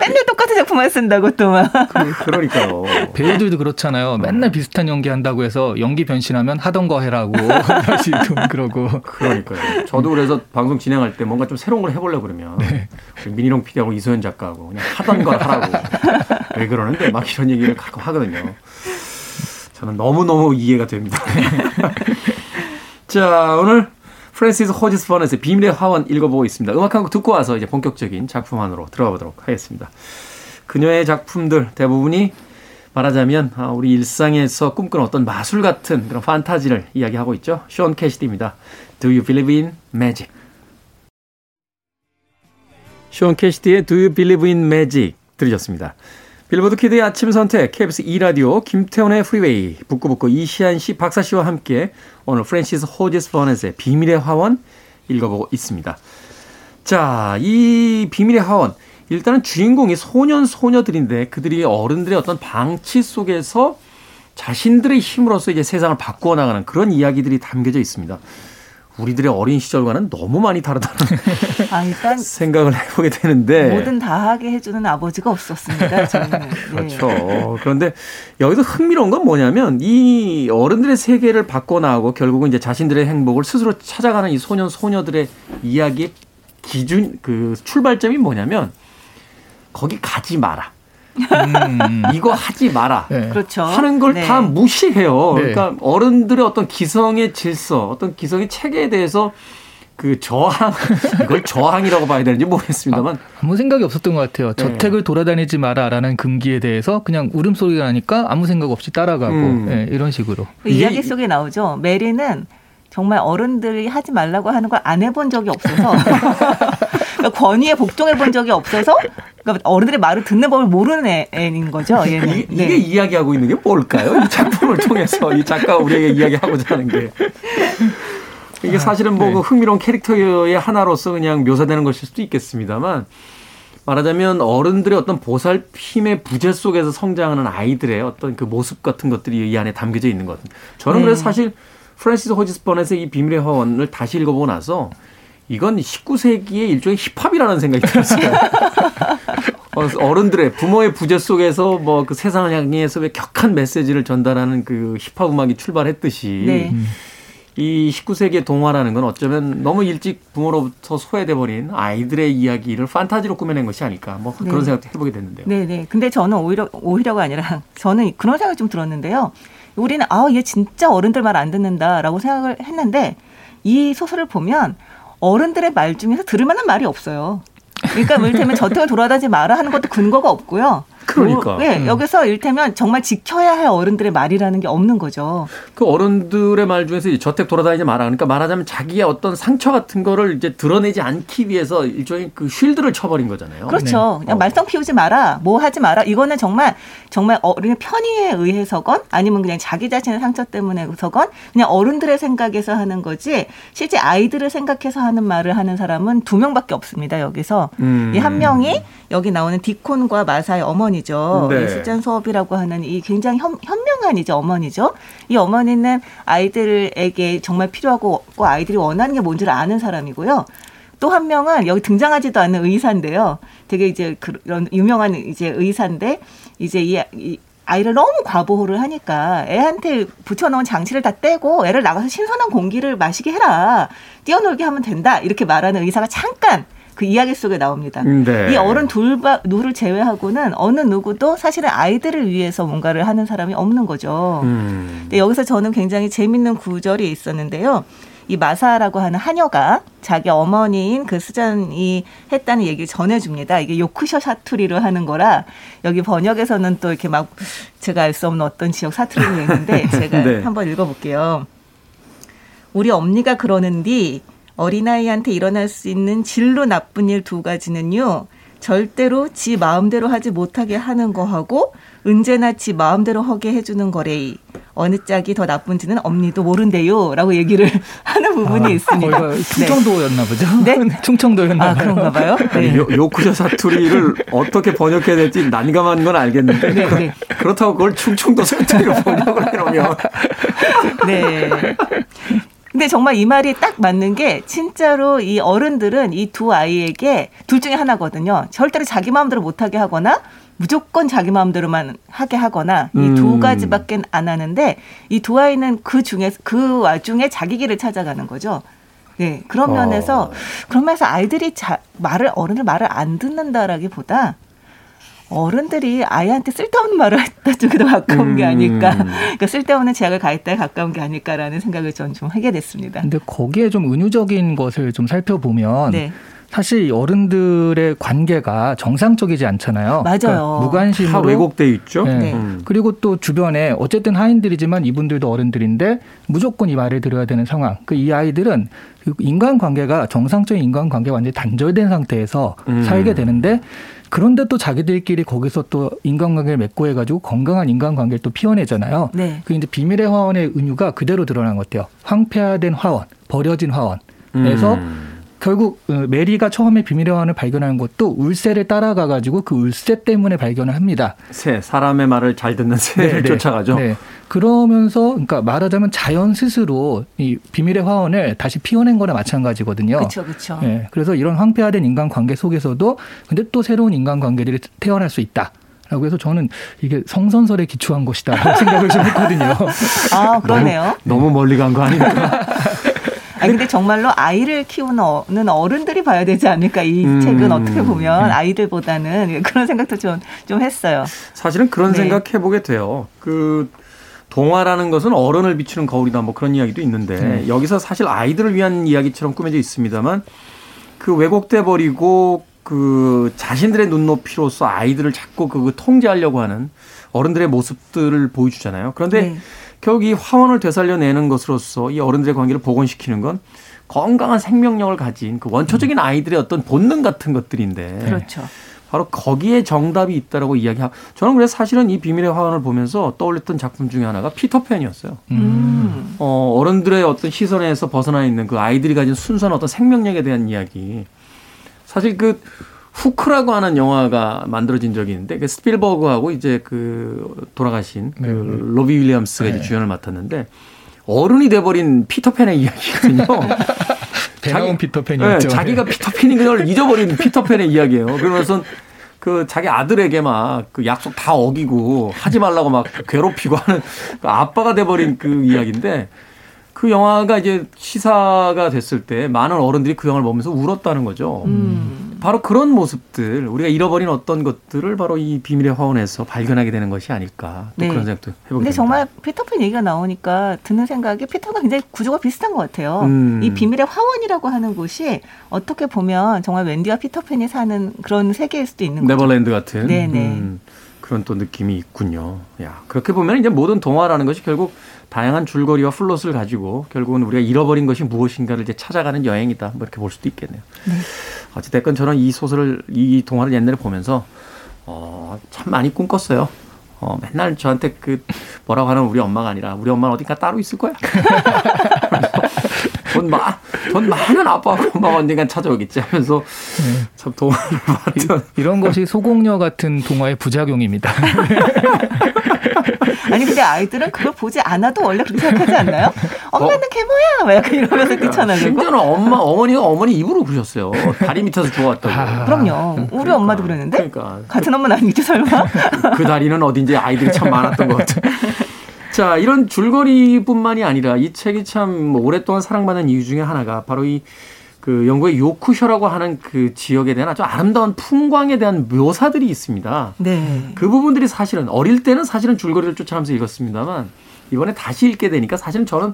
맨날 똑같은 작품만 쓴다고 또 막. 그- 그러니까요. 배우들도 그렇잖아요. 맨날 비슷한 연기 한다고 해서 연기 변신하면 하던 거 해라고 다시 좀 그러고. 그러니까요. 저도 그래서 방송 진행할 때 뭔가 좀 새로운 걸 해보려고 그러면 우리 민희룡 PD하고 이소연 작가하고 그냥 하던 걸 하라고 왜 그러는데 막 이런 얘기를 가끔 하거든요. 저는 너무 너무 이해가 됩니다. 자, 오늘 프랜시스 호지스 버넷의 비밀의 화원 읽어보고 있습니다. 음악 한 곡 듣고 와서 이제 본격적인 작품 안으로 들어가 보도록 하겠습니다. 그녀의 작품들 대부분이 말하자면 아, 우리 일상에서 꿈꾸는 어떤 마술 같은 그런 판타지를 이야기하고 있죠. 숀 캐시디입니다. Do you believe in magic? 숀 캐시디의 Do you believe in magic 들으셨습니다. 빌보드 키드의 아침 선택 KBS 2 라디오 김태훈의 프리웨이 북구북구 이시안 씨 박사 씨와 함께 오늘 프랜시스 호지스 버넷의 비밀의 화원 읽어보고 있습니다. 자, 이 비밀의 화원. 일단은 주인공이 소년, 소녀들인데 그들이 어른들의 어떤 방치 속에서 자신들의 힘으로써 이제 세상을 바꾸어 나가는 그런 이야기들이 담겨져 있습니다. 우리들의 어린 시절과는 너무 많이 다르다는 아, 일단 생각을 해보게 되는데. 뭐든 다 하게 해주는 아버지가 없었습니다. 저는. 네. 그렇죠. 그런데 여기서 흥미로운 건 뭐냐면 이 어른들의 세계를 바꿔 나가고 결국은 이제 자신들의 행복을 스스로 찾아가는 이 소년 소녀들의 이야기의 기준 그 출발점이 뭐냐면 거기 가지 마라. 이거 하지 마라. 네. 그렇죠. 하는 걸다 네. 무시해요. 네. 그러니까 어른들의 어떤 기성의 질서, 어떤 기성의 체계에 대해서 그 저항, 이걸 저항이라고 봐야 되는지 모르겠습니다만 아 무 생각이 없었던 것 같아요. 네. 저택을 돌아다니지 마라라는 금기에 대해서 그냥 울음소리가 나니까 아무 생각 없이 따라가고 음. 예, 이런 식으로. 그 이야기 이- 속에 나오죠. 메리는 정말 어른들이 하지 말라고 하는 걸 안 해본 적이 없어서 권위에 복종해 본 적이 없어서 그러니까 어른들의 말을 듣는 법을 모르는 애, 애인 거죠. 얘는. 이 게, 네. 이게 이야기하고 있는 게 뭘까요? 이 작품을 통해서 이 작가가 우리에게 이야기하고자 하는 게. 이게 사실은 뭐 네. 그 흥미로운 캐릭터의 하나로서 그냥 묘사되는 것일 수도 있겠습니다만 말하자면 어른들의 어떤 보살핌의 부재 속에서 성장하는 아이들의 어떤 그 모습 같은 것들이 이 안에 담겨져 있는 것. 저는 네. 그래서 사실 프란시스 호지스번에서 이 비밀의 화원을 다시 읽어보고 나서 이건 19세기의 일종의 힙합이라는 생각이 들었어요. 어, 어른들의 부모의 부재 속에서 뭐 그 세상을 향해서 왜 격한 메시지를 전달하는 그 힙합 음악이 출발했듯이 네. 이 19세기의 동화라는 건 어쩌면 너무 일찍 부모로부터 소외돼 버린 아이들의 이야기를 판타지로 꾸며낸 것이 아닐까 뭐 네. 그런 생각도 해보게 됐는데요. 네, 네. 근데 저는 오히려 오히려가 아니라 저는 그런 생각이 좀 들었는데요. 우리는 아, 얘 진짜 어른들 말 안 듣는다라고 생각을 했는데 이 소설을 보면 어른들의 말 중에서 들을 만한 말이 없어요. 그러니까 뭐 이를테면 저택을 돌아다니지 마라 하는 것도 근거가 없고요. 그러니까. 뭐, 네, 여기서 이를테면 정말 지켜야 할 어른들의 말이라는 게 없는 거죠. 그 어른들의 말 중에서 이 저택 돌아다니지 마라. 그러니까 말하자면 자기의 어떤 상처 같은 거를 이제 드러내지 않기 위해서 일종의 그 쉴드를 쳐버린 거잖아요. 그렇죠. 그냥 어. 말썽 피우지 마라, 뭐 하지 마라. 이거는 정말 정말 어른의 편의에 의해서건 아니면 그냥 자기 자신의 상처 때문에서건 그냥 어른들의 생각에서 하는 거지 실제 아이들을 생각해서 하는 말을 하는 사람은 두 명밖에 없습니다. 여기서 음. 이한 명이 여기 나오는 디콘과 마사의 어머니 죠. 네. 이 수잔 수업이라고 하는 이 굉장히 현, 현명한 이제 어머니죠. 이 어머니는 아이들에게 정말 필요하고 꼭 아이들이 원하는 게 뭔지를 아는 사람이고요. 또한 명은 여기 등장하지도 않는 의사인데요. 되게 이제 그런 유명한 이제 의사인데 이제 이, 이 아이를 너무 과보호를 하니까 애한테 붙여놓은 장치를 다 떼고 애를 나가서 신선한 공기를 마시게 해라. 뛰어놀게 하면 된다. 이렇게 말하는 의사가 잠깐 그 이야기 속에 나옵니다. 네. 이 어른 둘바, 둘을 제외하고는 어느 누구도 사실은 아이들을 위해서 뭔가를 하는 사람이 없는 거죠. 음. 근데 여기서 저는 굉장히 재밌는 구절이 있었는데요. 이 마사라고 하는 하녀가 자기 어머니인 그 수잔이 했다는 얘기를 전해줍니다. 이게 요크셔 사투리로 하는 거라 여기 번역에서는 또 이렇게 막 제가 알 수 없는 어떤 지역 사투리로 했는데 제가 네. 한번 읽어볼게요. 우리 엄니가 그러는디 어린아이한테 일어날 수 있는 진로 나쁜 일 두 가지는요. 절대로 지 마음대로 하지 못하게 하는 거하고 언제나 지 마음대로 하게 해주는 거래이. 어느 짝이 더 나쁜지는 엄니도 모른대요. 라고 얘기를 하는 부분이 있습니다. 거기가 충청도였나 보죠? 네. 충청도였나 아, 봐요. 그런가 봐요. 네. 요, 요크셔 사투리를 어떻게 번역해야 될지 난감한 건 알겠는데 네, 네. 그렇다고 그걸 충청도 사투리로 번역을 해놓으면 네. 근데 정말 이 말이 딱 맞는 게 진짜로 이 어른들은 이 두 아이에게 둘 중에 하나거든요. 절대로 자기 마음대로 못하게 하거나 무조건 자기 마음대로만 하게 하거나 이두 음. 가지밖에 안 하는데 이 두 아이는 그 중에 그 와중에 자기 길을 찾아가는 거죠. 네 그런 어. 면에서 그런 면에서 아이들이 자, 말을 어른들 말을 안 듣는다라기보다 어른들이 아이한테 쓸데없는 말을 했다 쪽에 더 가까운 게 음. 아닐까. 그러니까 쓸데없는 제약을 가했다에 가까운 게 아닐까라는 생각을 전좀 하게 됐습니다. 근데 거기에 좀 은유적인 것을 좀 살펴보면 네. 사실 이 어른들의 관계가 정상적이지 않잖아요. 맞아요. 그러니까 무관심으로 다 왜곡돼 있죠. 네. 네. 음. 그리고 또 주변에 어쨌든 하인들이지만 이분들도 어른들인데 무조건 이 말을 들어야 되는 상황. 그 이 아이들은 그 인간 관계가 정상적인 인간 관계가 완전히 단절된 상태에서 음. 살게 되는데 그런데 또 자기들끼리 거기서 또 인간관계를 맺고 해가지고 건강한 인간관계를 또 피워내잖아요. 네. 그 이제 비밀의 화원의 은유가 그대로 드러난 것 같아요. 황폐화된 화원, 버려진 화원에서 음. 결국 어, 메리가 처음에 비밀의 화원을 발견하는 것도 울세를 따라가 가지고 그 울세 때문에 발견을 합니다. 새 사람의 말을 잘 듣는 새를 네, 쫓아가죠. 네. 그러면서 그러니까 말하자면 자연 스스로 이 비밀의 화원을 다시 피워낸 거나 마찬가지거든요. 그렇죠, 그렇죠. 예, 그래서 이런 황폐화된 인간 관계 속에서도 근데 또 새로운 인간 관계들이 태어날 수 있다. 라고 해서 저는 이게 성선설에 기초한 것이다라고 생각을 좀 했거든요. 아 그러네요. 너무 멀리 간 거 아닌가? 아 근데 정말로 아이를 키우는 어- 는 어른들이 봐야 되지 않을까 이 음. 책은 어떻게 보면 아이들보다는 그런 생각도 좀 좀 했어요. 사실은 그런 네. 생각 해보게 돼요. 그 동화라는 것은 어른을 비추는 거울이다 뭐 그런 이야기도 있는데 네. 여기서 사실 아이들을 위한 이야기처럼 꾸며져 있습니다만 그 왜곡돼 버리고 그 자신들의 눈높이로서 아이들을 자꾸 그 통제하려고 하는 어른들의 모습들을 보여주잖아요. 그런데 네. 결국 이 화원을 되살려내는 것으로서 이 어른들의 관계를 복원시키는 건 건강한 생명력을 가진 그 원초적인 아이들의 어떤 본능 같은 것들인데 그렇죠. 바로 거기에 정답이 있다라고 이야기하고 저는 그래서 사실은 이 비밀의 화원을 보면서 떠올렸던 작품 중에 하나가 피터팬이었어요. 음. 어, 어른들의 어떤 시선에서 벗어나 있는 그 아이들이 가진 순수한 어떤 생명력에 대한 이야기. 사실 그 후크라고 하는 영화가 만들어진 적이 있는데 그 스필버그하고 이제 그 돌아가신 그 네. 로비 윌리엄스가 이제 네. 주연을 맡았는데 어른이 돼버린 피터팬의 이야기거든요. 자기- 피터팬이었죠. 네, 자기가 피터팬인 걸 잊어버린 피터팬의 이야기예요. 그러면서 그 자기 아들에게 막 그 약속 다 어기고 하지 말라고 막 괴롭히고 하는 그 아빠가 돼버린 그 이야기인데 그 영화가 이제 시사가 됐을 때 많은 어른들이 그 영화를 보면서 울었다는 거죠. 음. 바로 그런 모습들 우리가 잃어버린 어떤 것들을 바로 이 비밀의 화원에서 발견하게 되는 것이 아닐까 또 네. 그런 생각도 해보게 근데 됩니다. 정말 피터팬 얘기가 나오니까 드는 생각이 피터가 굉장히 구조가 비슷한 것 같아요. 음. 이 비밀의 화원이라고 하는 곳이 어떻게 보면 정말 웬디와 피터팬이 사는 그런 세계일 수도 있는 거죠. 네버랜드 같은 네네. 음, 그런 또 느낌이 있군요. 야 그렇게 보면 이제 모든 동화라는 것이 결국 다양한 줄거리와 플롯을 가지고 결국은 우리가 잃어버린 것이 무엇인가를 이제 찾아가는 여행이다. 뭐 이렇게 볼 수도 있겠네요. 어찌됐건 저는 이 소설을 이 동화를 옛날에 보면서 어, 참 많이 꿈꿨어요. 어, 맨날 저한테 그 뭐라고 하는 우리 엄마가 아니라 우리 엄마는 어딘가 따로 있을 거야. 돈, 마, 돈 많은 아빠하고 엄마가 언젠간 찾아오겠지 하면서 참 동화를 봤던 이런 것이 소공녀 같은 동화의 부작용입니다. 아니 근데 아이들은 그걸 보지 않아도 원래 그렇게 생각하지 않나요? 엄마는 개모야! 막 약간 이러면서 뛰쳐나가고. 심지어는 엄마 어머니가 어머니 입으로 그러셨어요. 다리 밑에서 주워왔다고. 아. 그럼요. 우리 엄마도 그랬는데. 그러니까 같은 엄마는 아니겠지 설마? 그 다리는 어딘지 아이들이 참 많았던 것 같아요. 자, 이런 줄거리뿐만이 아니라 이 책이 참뭐 오랫동안 사랑받는 이유 중에 하나가 바로 이 그 영국의 요크셔라고 하는 그 지역에 대한 아주 아름다운 풍광에 대한 묘사들이 있습니다. 네. 그 부분들이 사실은 어릴 때는 사실은 줄거리를 쫓아가면서 읽었습니다만 이번에 다시 읽게 되니까 사실은 저는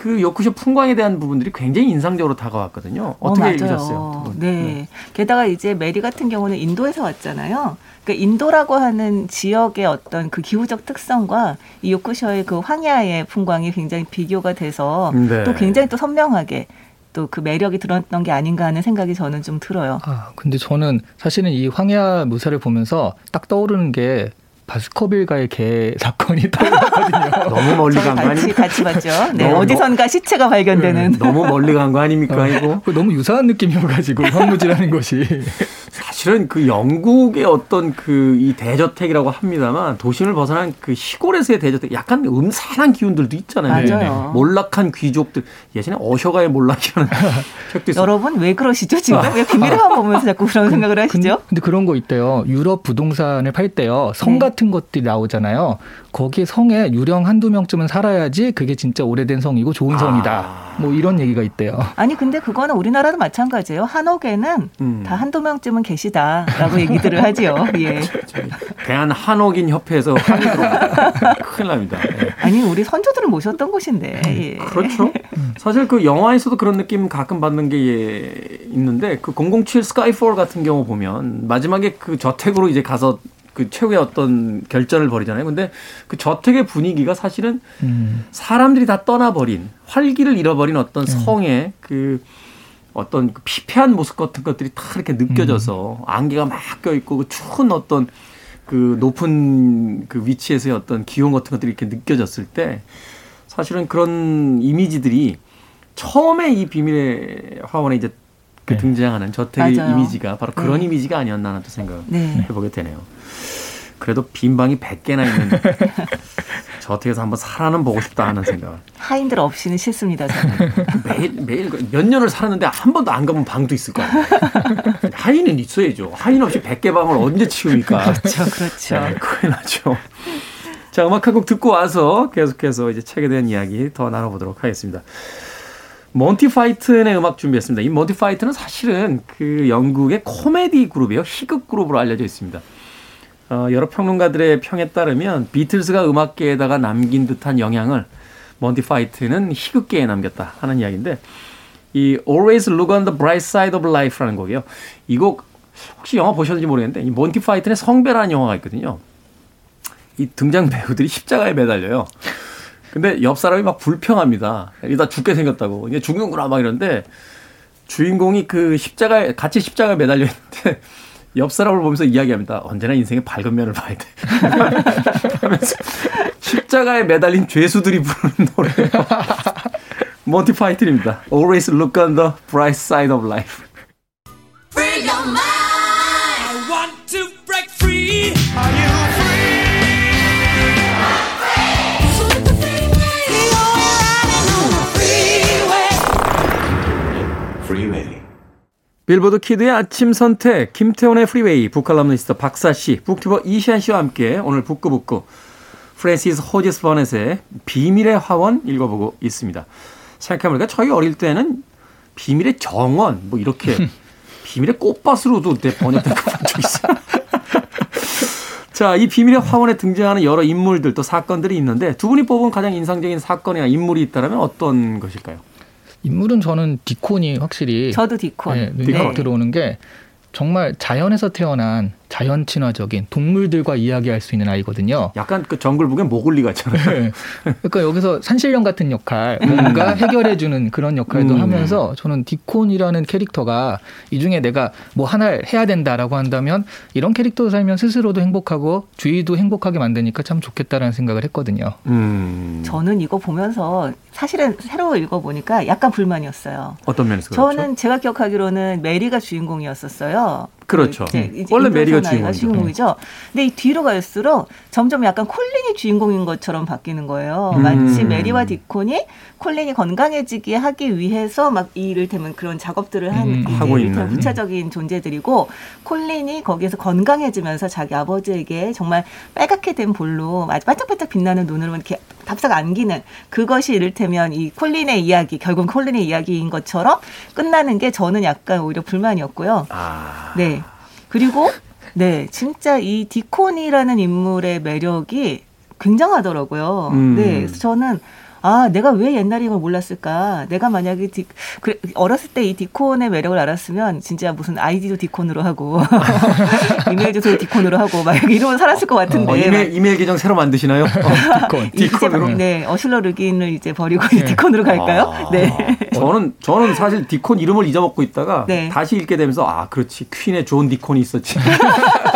그 요크셔 풍광에 대한 부분들이 굉장히 인상적으로 다가왔거든요. 어떻게 맞아요. 읽으셨어요? 두 분? 네. 게다가 이제 메리 같은 경우는 인도에서 왔잖아요. 그러니까 인도라고 하는 지역의 어떤 그 기후적 특성과 이 요크셔의 그 황야의 풍광이 굉장히 비교가 돼서 네. 또 굉장히 또 선명하게 또그 매력이 드러났던 게 아닌가 하는 생각이 저는 좀 들어요. 아, 근데 저는 사실은 이 황야 묘사를 보면서 딱 떠오르는 게 바스커빌가의 개 사건이 떠오르거든요. 너무 멀리 간 거 아닙니까? 같이 봤죠. 네, 너무- 어디선가 시체가 발견되는. 너무 멀리 간 거 아닙니까 이거? 그 너무 유사한 느낌이어가지고 황무지라는 것이 사실은 그 영국의 어떤 그 이 대저택이라고 합니다만 도심을 벗어난 그 시골에서의 대저택 약간 음산한 기운들도 있잖아요. 맞아요. 몰락한 귀족들 예전에 어셔가의 몰락이라는 책도 있어요. 여러분 왜 그러시죠 지금? 왜 비밀의 화원 보면서 자꾸 그런 생각을 근- 하시죠? 근데 그런 거 있대요. 유럽 부동산을 팔 때요. 성 네. 같은 것들이 나오잖아요. 거기에 성에 유령 한두 명쯤은 살아야지 그게 진짜 오래된 성이고 좋은 아. 성이다. 뭐 이런 얘기가 있대요. 아니 근데 그거는 우리나라도 마찬가지예요. 한옥에는 음. 다 한두 명쯤은 계시다라고 얘기들을 하지요. 예. 대한 한옥인 협회에서. 큰일 납니다. 예. 아니 우리 선조들을 모셨던 곳인데. 예. 그렇죠. 사실 그 영화에서도 그런 느낌 가끔 받는 게 예, 있는데 그 007 스카이폴 같은 경우 보면 마지막에 그 저택으로 이제 가서 그 최후의 어떤 결전을 벌이잖아요. 근데 그 저택의 분위기가 사실은 음. 사람들이 다 떠나버린 활기를 잃어버린 어떤 성의 그 어떤 그 피폐한 모습 같은 것들이 다 이렇게 느껴져서 안개가 막 껴있고 그 추운 어떤 그 높은 그 위치에서의 어떤 기온 같은 것들이 이렇게 느껴졌을 때 사실은 그런 이미지들이 처음에 이 비밀의 화원에 이제 그 네. 등장하는 저택의 맞아요. 이미지가 바로 그런 네. 이미지가 아니었나 하는 또 생각을 네. 해보게 되네요. 그래도 빈 방이 100개나 있는 저택에서 한번 살아는 보고 싶다 하는 생각. 하인들 없이는 싫습니다. 저는. 매일 매일 몇 년을 살았는데 한 번도 안 가본 방도 있을 거야. 하인은 있어야죠. 하인 없이 100개 방을 언제 치웁니까? 그렇죠, 그렇죠. 네, 큰일 나죠. 자, 음악 한 곡 듣고 와서 계속해서 이제 책에 대한 이야기 더 나눠보도록 하겠습니다. 몬티 파이튼의 음악 준비했습니다. 이 몬티 파이튼은 사실은 그 영국의 코미디 그룹이에요. 희극 그룹으로 알려져 있습니다. 어, 여러 평론가들의 평에 따르면 비틀즈가 음악계에다가 남긴 듯한 영향을 몬티 파이튼은 희극계에 남겼다 하는 이야기인데 이 Always Look on the Bright Side of Life라는 곡이에요. 이 곡 혹시 영화 보셨는지 모르겠는데 이 몬티 파이튼의 성배라는 영화가 있거든요. 이 등장 배우들이 십자가에 매달려요. 근데 옆 사람이 막 불평합니다. 이다 죽게 생겼다고. 이제 죽는구나 막 이러는데 주인공이 그 십자가에 같이 십자가에 매달려 있는데 옆 사람을 보면서 이야기합니다. 언제나 인생의 밝은 면을 봐야 돼. 하면서 십자가에 매달린 죄수들이 부르는 노래예요. 몬티 파이튼입니다. Always look on the bright side of life. Free your mind. 빌보드 키드의 아침 선택, 김태훈의 프리웨이, 북칼럼니스트 박사 씨, 북튜버 이시안 씨와 함께 오늘 북구북구 프랜시스 호지스 버넷의 비밀의 화원 읽어보고 있습니다. 생각해보니까 저희 어릴 때는 비밀의 정원, 뭐 이렇게 비밀의 꽃밭으로도 번역된 거 본 적 있어요. 자, 이 비밀의 화원에 등장하는 여러 인물들 또 사건들이 있는데 두 분이 뽑은 가장 인상적인 사건이나 인물이 있다면 어떤 것일까요? 인물은 저는 디콘이 확실히 저도 디콘. 네, 눈에 네. 들어오는 게 정말 자연에서 태어난 자연 친화적인 동물들과 이야기할 수 있는 아이거든요. 약간 그 정글북의 모글리 같잖아요. 네. 그러니까 여기서 산신령 같은 역할, 뭔가 해결해주는 그런 역할도 음. 하면서 저는 디콘이라는 캐릭터가 이 중에 내가 뭐 하나를 해야 된다라고 한다면 이런 캐릭터 살면 스스로도 행복하고 주위도 행복하게 만드니까 참 좋겠다라는 생각을 했거든요. 음. 저는 이거 보면서 사실은 새로 읽어보니까 약간 불만이었어요. 어떤 면에서 그렇죠? 저는 제가 기억하기로는 메리가 주인공이었었어요. 그렇죠. 이제 원래 메리가 주인공이죠. 주인공이죠. 근데 이 뒤로 갈수록 점점 약간 콜린이 주인공인 것처럼 바뀌는 거예요. 음. 마치 메리와 디콘이 콜린이 건강해지게 하기 위해서 막이 이를테면 그런 작업들을 한 음, 하고 있는. 부차적인 존재들이고 콜린이 거기에서 건강해지면서 자기 아버지에게 정말 빨갛게 된 볼로 아주 반짝반짝 빛나는 눈으로 이렇게 답싹 안기는 그것이 이를테면 이 콜린의 이야기 결국 콜린의 이야기인 것처럼 끝나는 게 저는 약간 오히려 불만이었고요. 아. 네. 그리고 네, 진짜 이 디콘이라는 인물의 매력이 굉장하더라고요. 음. 네, 그래서 저는 아, 내가 왜 옛날에 이걸 몰랐을까? 내가 만약에 디, 그, 어렸을 때 이 디콘의 매력을 알았으면 진짜 무슨 아이디도 디콘으로 하고 이메일 주소도 디콘으로 하고 막 이러면 살았을 것 같은데. 어, 이메일, 이메일 계정 새로 만드시나요? 디콘. 이제 디콘으로? 네, 어슐러 르 귄을 이제 버리고 이제 디콘으로 갈까요? 아. 네. 저는 저는 사실 디콘 이름을 잊어먹고 있다가 네. 다시 읽게 되면서 아 그렇지 퀸의 존 디콘이 있었지.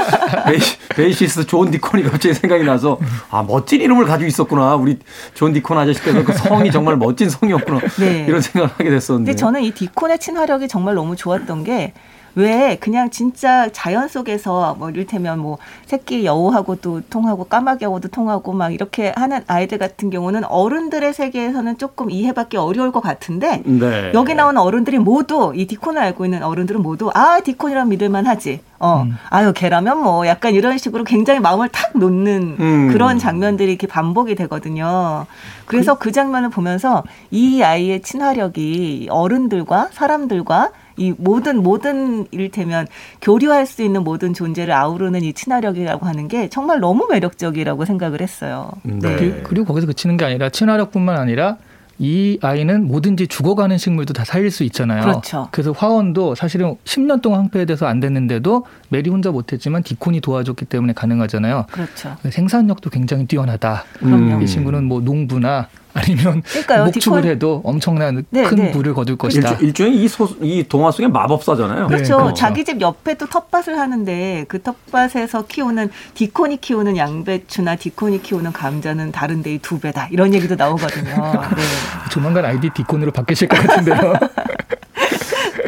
베이시, 베이시스트 존 디콘이 갑자기 생각이 나서 아 멋진 이름을 가지고 있었구나 우리 존 디콘 아저씨께서 그 성이 정말 멋진 성이었구나 네. 이런 생각을 하게 됐었는데. 근데 저는 이 디콘의 친화력이 정말 너무 좋았던 게 왜 그냥 진짜 자연 속에서 뭐 이를테면 뭐 새끼 여우하고도 통하고 까마귀하고도 통하고 막 이렇게 하는 아이들 같은 경우는 어른들의 세계에서는 조금 이해받기 어려울 것 같은데 네. 여기 나오는 어른들이 모두 이 디콘을 알고 있는 어른들은 모두 아 디콘이란 믿을만 하지. 어, 아유 걔라면 뭐 약간 이런 식으로 굉장히 마음을 탁 놓는 음. 그런 장면들이 이렇게 반복이 되거든요. 그래서 그 장면을 보면서 이 아이의 친화력이 어른들과 사람들과 이 모든 모든 이를테면 교류할 수 있는 모든 존재를 아우르는 이 친화력이라고 하는 게 정말 너무 매력적이라고 생각을 했어요. 네. 그- 그리고 거기서 그치는 게 아니라 친화력뿐만 아니라 이 아이는 뭐든지 죽어가는 식물도 다 살릴 수 있잖아요. 그렇죠. 래서 화원도 사실은 10년 동안 황폐돼서 안 됐는데도 메리 혼자 못했지만 디콘이 도와줬기 때문에 가능하잖아요. 그렇죠. 생산력도 굉장히 뛰어나다. 그럼요. 이 친구는 뭐 농부나 아니면 그러니까요. 목축을 디콘- 해도 엄청난 네, 큰 네. 부를 거둘 것이다. 일종, 일종의 이, 소, 이 동화 속의 마법사잖아요. 네, 그렇죠. 그렇죠. 자기 집 옆에 또 텃밭을 하는데 그 텃밭에서 키우는 디콘이 키우는 양배추나 디콘이 키우는 감자는 다른 데의 두 배다. 이런 얘기도 나오거든요. 네. 조만간 아이디 디콘으로 바뀌실 것 같은데요.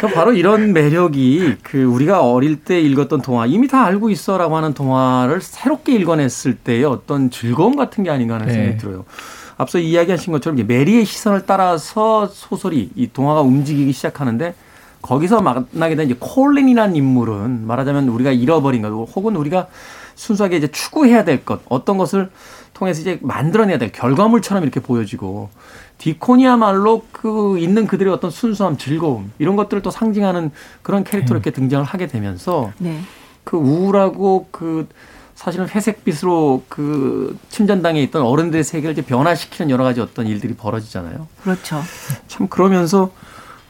그 바로 이런 매력이 그 우리가 어릴 때 읽었던 동화 이미 다 알고 있어라고 하는 동화를 새롭게 읽어냈을 때의 어떤 즐거움 같은 게 아닌가 하는 네. 생각이 들어요. 앞서 이야기하신 것처럼 메리의 시선을 따라서 소설이 이 동화가 움직이기 시작하는데 거기서 만나게 된 이제 콜린이라는 인물은 말하자면 우리가 잃어버린 것 혹은 우리가 순수하게 이제 추구해야 될 것 어떤 것을 통해서 이제 만들어내야 될 결과물처럼 이렇게 보여지고 디코니야말로 그 있는 그들의 어떤 순수함, 즐거움 이런 것들을 또 상징하는 그런 캐릭터로 이렇게 등장을 하게 되면서 네. 그 우울하고 그 사실은 회색빛으로 그 침전당에 있던 어른들의 세계를 이제 변화시키는 여러 가지 어떤 일들이 벌어지잖아요. 그렇죠. 참 그러면서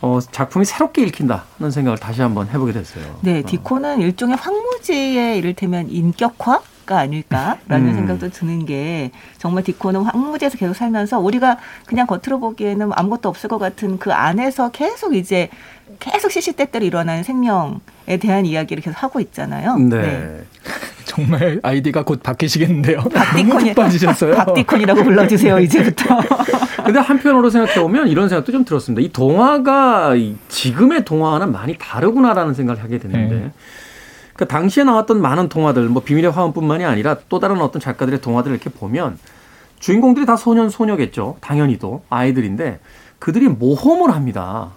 어 작품이 새롭게 읽힌다 하는 생각을 다시 한번 해보게 됐어요. 네, 어. 디코는 일종의 황무지의 이를테면 인격화? 가 아닐까라는 음. 생각도 드는 게 정말 디코는 황무지에서 계속 살면서 우리가 그냥 겉으로 보기에는 아무것도 없을 것 같은 그 안에서 계속 이제 계속 시시때때로 일어나는 생명에 대한 이야기를 계속 하고 있잖아요. 네. 정말 아이디가 곧 바뀌시겠는데요. 박디콘이 푹 빠지셨어요. 박디콘이라고 불러주세요 이제부터. 근데 한편으로 생각해 보면 이런 생각도 좀 들었습니다. 이 동화가 이 지금의 동화와는 많이 다르구나라는 생각을 하게 됐는데. 네. 그 당시에 나왔던 많은 동화들, 뭐 비밀의 화원뿐만이 아니라 또 다른 어떤 작가들의 동화들을 이렇게 보면 주인공들이 다 소년 소녀겠죠. 당연히도 아이들인데 그들이 모험을 합니다.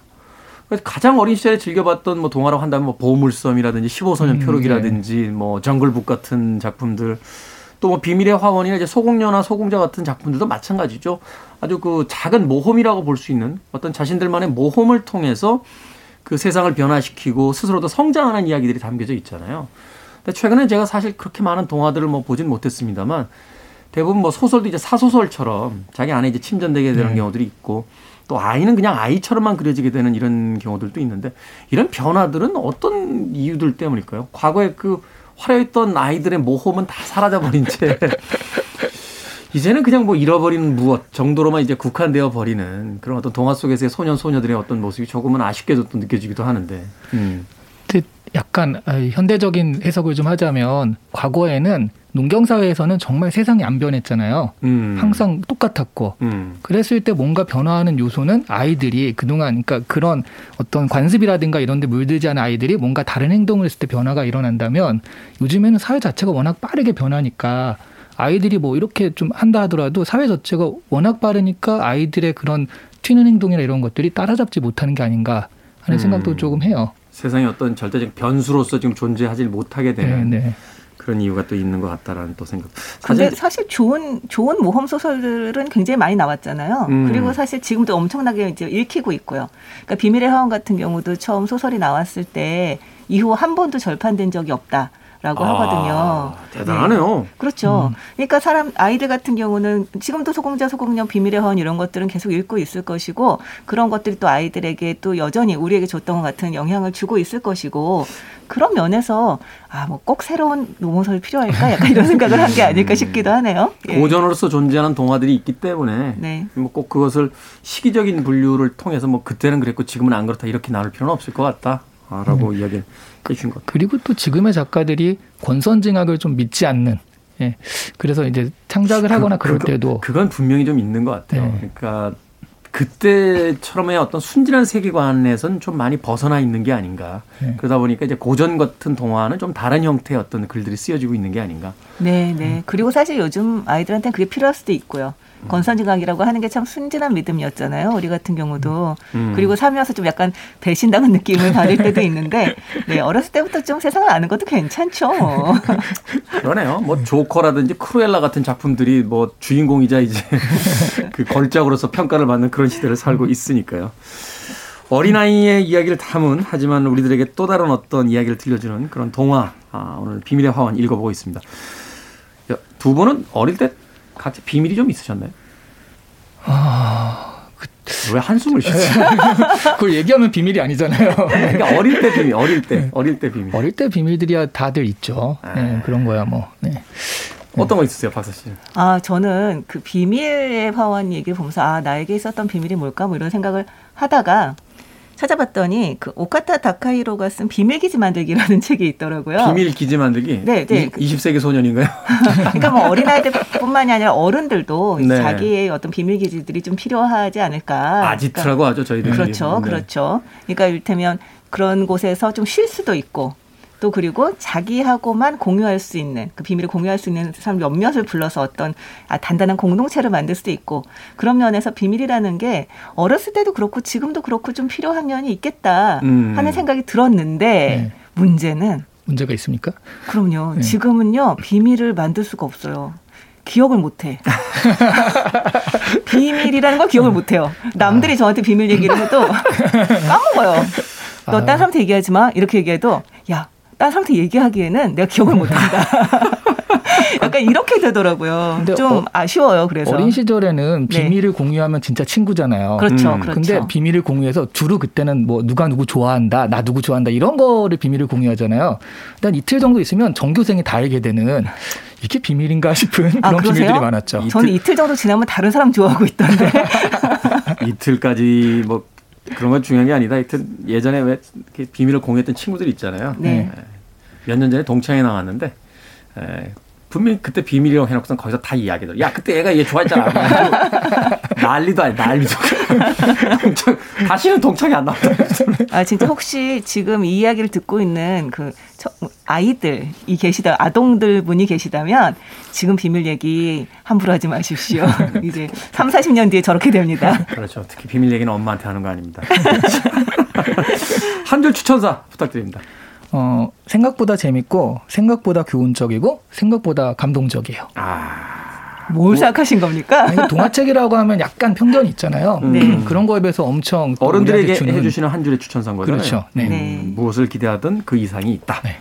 그래서 가장 어린 시절에 즐겨봤던 뭐 동화라고 한다면 뭐 보물섬이라든지 15소년 음, 표록이라든지 뭐 정글북 같은 작품들 또 뭐 비밀의 화원이나 이제 소공녀나 소공자 같은 작품들도 마찬가지죠. 아주 그 작은 모험이라고 볼 수 있는 어떤 자신들만의 모험을 통해서 그 세상을 변화시키고 스스로도 성장하는 이야기들이 담겨져 있잖아요. 근데 최근에 제가 사실 그렇게 많은 동화들을 뭐 보진 못했습니다만 대부분 뭐 소설도 이제 사소설처럼 자기 안에 이제 침전되게 되는 네. 경우들이 있고 또 아이는 그냥 아이처럼만 그려지게 되는 이런 경우들도 있는데 이런 변화들은 어떤 이유들 때문일까요? 과거에 그 화려했던 아이들의 모험은 다 사라져버린 채 이제는 그냥 뭐 잃어버리는 무엇 정도로만 이제 국한되어 버리는 그런 어떤 동화 속에서의 소년 소녀들의 어떤 모습이 조금은 아쉽게도 또 느껴지기도 하는데. 음. 근데 약간 아, 현대적인 해석을 좀 하자면 과거에는 농경 사회에서는 정말 세상이 안 변했잖아요. 음. 항상 똑같았고 음. 그랬을 때 뭔가 변화하는 요소는 아이들이 그동안 그러니까 그런 어떤 관습이라든가 이런 데 물들지 않은 아이들이 뭔가 다른 행동을 했을 때 변화가 일어난다면 요즘에는 사회 자체가 워낙 빠르게 변하니까 아이들이 뭐 이렇게 좀 한다 하더라도 사회 자체가 워낙 빠르니까 아이들의 그런 튀는 행동이나 이런 것들이 따라잡지 못하는 게 아닌가 하는 음. 생각도 조금 해요. 세상의 어떤 절대적 변수로서 지금 존재하지 못하게 네, 되는 네. 그런 이유가 또 있는 것 같다라는 또 생각. 사실 사실 좋은 좋은 모험 소설들은 굉장히 많이 나왔잖아요. 음. 그리고 사실 지금도 엄청나게 이제 읽히고 있고요. 그러니까 비밀의 화원 같은 경우도 처음 소설이 나왔을 때 이후 한 번도 절판된 적이 없다. 라고 하거든요. 아, 대단하네요. 그렇죠. 그러니까 사람 아이들 같은 경우는 지금도 소공자 소공녀 비밀의 화원 이런 것들은 계속 읽고 있을 것이고 그런 것들이 또 아이들에게 또 여전히 우리에게 줬던 것 같은 영향을 주고 있을 것이고 그런 면에서 아 뭐 꼭 새로운 노모설이 필요할까 약간 이런 생각을 한 게 아닐까 싶기도 하네요. 예. 고전으로서 존재하는 동화들이 있기 때문에 네. 뭐꼭 그것을 시기적인 분류를 통해서 뭐 그때는 그랬고 지금은 안 그렇다 이렇게 나눌 필요는 없을 것 같다라고 이야기를 해주신 것. 그리고 또 지금의 작가들이 권선징악을 좀 믿지 않는 예. 그래서 이제 창작을 하거나 그럴 그거- 때도 그건 분명히 좀 있는 것 같아요. 네. 그러니까 그때처럼의 어떤 순진한 세계관에선 좀 많이 벗어나 있는 게 아닌가. 네. 그러다 보니까 이제 고전 같은 동화는 좀 다른 형태의 어떤 글들이 쓰여지고 있는 게 아닌가. 네, 네. 그리고 사실 요즘 아이들한테는 그게 필요할 수도 있고요. 권선징악이라고 하는 게 참 순진한 믿음이었잖아요. 우리 같은 경우도. 음. 그리고 살면서 좀 약간 배신당한 느낌을 받을 때도 있는데, 네, 어렸을 때부터 좀 세상을 아는 것도 괜찮죠. 그러네요. 뭐 조커라든지 크루엘라 같은 작품들이 뭐 주인공이자 이제 그 걸작으로서 평가를 받는 그런 시대를 살고 있으니까요. 어린아이의 이야기를 담은 하지만 우리들에게 또 다른 어떤 이야기를 들려주는 그런 동화 아, 오늘 비밀의 화원 읽어보고 있습니다. 야, 두 분은 어릴 때 각자 비밀이 좀 있으셨나요? 왜 한숨을 쉬지? 그걸 얘기하면 비밀이 아니잖아요. 그러니까 어릴 때 비밀, 어릴 때, 어릴 때 비밀. 어릴 때 비밀들이야 다들 있죠. 아. 네, 그런 거야 뭐. 네. 어떤 거 있으세요, 박사 씨? 아, 저는 그 비밀의 화원 얘기를 보면서, 아, 나에게 있었던 비밀이 뭘까? 뭐 이런 생각을 하다가 찾아봤더니 그 오카타 다카이로가 쓴 비밀 기지 만들기라는 책이 있더라고요. 비밀 기지 만들기? 네, 네. 이- 20 세기 소년인가요? 그러니까 뭐 어린아이들뿐만이 아니라 어른들도 네. 자기의 어떤 비밀 기지들이 좀 필요하지 않을까. 아지트라고 하죠, 저희들이. 그러니까 그렇죠, 네. 그렇죠. 그러니까 이를테면 그런 곳에서 좀 쉴 수도 있고. 또 그리고 자기하고만 공유할 수 있는 그 비밀을 공유할 수 있는 사람 몇몇을 불러서 어떤 아, 단단한 공동체를 만들 수도 있고 그런 면에서 비밀이라는 게 어렸을 때도 그렇고 지금도 그렇고 좀 필요한 면이 있겠다 음. 하는 생각이 들었는데 네. 문제는 문제가 있습니까? 그럼요. 네. 지금은요 비밀을 만들 수가 없어요. 기억을 못해. 비밀이라는 걸 기억을 못해요. 남들이 저한테 비밀 얘기를 해도 까먹어요. 너 아. 딴 사람한테 얘기하지 마. 이렇게 얘기해도 야, 딴 사람한테 얘기하기에는 내가 기억을 못한다. 약간 이렇게 되더라고요. 좀 어- 아쉬워요. 그래서 어린 시절에는 네. 비밀을 공유하면 진짜 친구잖아요. 그렇죠, 음. 그렇죠. 근데 비밀을 공유해서 주로 그때는 뭐 누가 누구 좋아한다, 나 누구 좋아한다 이런 거를 비밀을 공유하잖아요. 일단 이틀 정도 있으면 전교생이 다 알게 되는 이게 비밀인가 싶은 아, 그런 그러세요? 비밀들이 많았죠. 저는 이틀 정도 지나면 다른 사람 좋아하고 있던데. 이틀까지 뭐 그런 건 중요한 게 아니다. 하여튼 예전에 왜 비밀을 공유했던 친구들 있잖아요. 네. 몇 년 전에 동창회 나왔는데 에, 분명히 그때 비밀이라고 해놓고선 거기서 다 이야기들. 야, 그때 얘가 얘 좋아했잖아. 난리도 아니, 난리도. 동창, 다시는 동창이 안 나왔다. 아 진짜 혹시 지금 이 이야기를 듣고 있는 그 저- 아이들 이 계시다 아동들 분이 계시다면 지금 비밀 얘기 함부로 하지 마십시오. 이제 3, 40년 뒤에 저렇게 됩니다. 그렇죠. 특히 비밀 얘기는 엄마한테 하는 거 아닙니다. 한줄 추천사 부탁드립니다. 어, 생각보다 재밌고 생각보다 교훈적이고 생각보다 감동적이에요. 뭘 생각하신 겁니까? 아니, 동화책이라고 하면 약간 편견이 있잖아요. 네. 음, 그런 거에 비해서 엄청 또 어른들에게 주는 해주시는 한 줄의 추천사인 거잖아요. 그렇죠. 네. 네. 음, 무엇을 기대하든 그 이상이 있다. 네.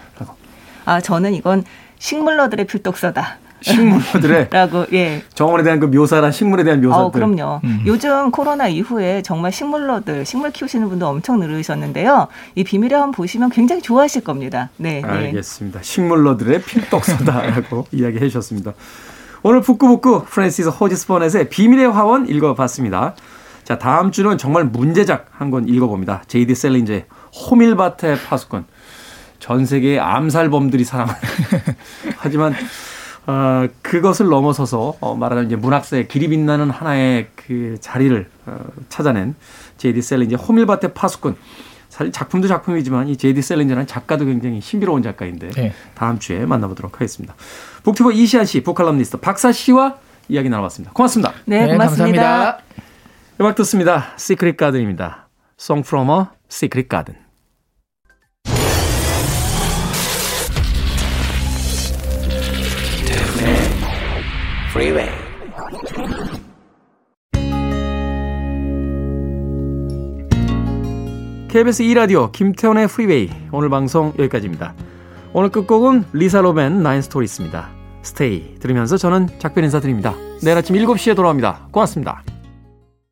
아 저는 이건 식물러들의 필독서다. 식물들의 라고 예. 정원에 대한 그 묘사란 식물에 대한 묘사들. 어, 그럼요. 음. 요즘 코로나 이후에 정말 식물러들, 식물 키우시는 분들 엄청 늘으셨는데요. 이 비밀의 화원 보시면 굉장히 좋아하실 겁니다. 네. 네. 알겠습니다. 식물러들의 필독서다라고 이야기해 주셨습니다. 오늘 북구북구 프랜시스 호지스 버넷의 비밀의 화원 읽어봤습니다. 자 다음 주는 정말 문제작 한 권 읽어봅니다. J.D. 샐린저의 호밀밭의 파수꾼. 전 세계의 암살범들이 사랑하는. 하지만 어, 그것을 넘어서서 어, 말하자면 이제 문학사에 길이 빛나는 하나의 그 자리를 어, 찾아낸 J.D. 샐린저의 호밀밭의 파수꾼. 사실 작품도 작품이지만 이 J.D. 샐린저는 작가도 굉장히 신비로운 작가인데 네. 다음 주에 만나보도록 하겠습니다. 북튜버 이시안 씨, 북칼럼니스트 박사 씨와 이야기 나눠봤습니다. 고맙습니다. 네, 고맙습니다. 감사합니다. 음악 듣습니다. 시크릿 가든입니다. Song from a Secret Garden. KBS 2라디오 김태훈의 프리웨이 오늘 방송 여기까지입니다. 오늘 끝곡은 리사 로브 앤 나인 스토리스입니다. Stay 들으면서 저는 작별 인사드립니다. 내일 아침 7시에 돌아옵니다. 고맙습니다.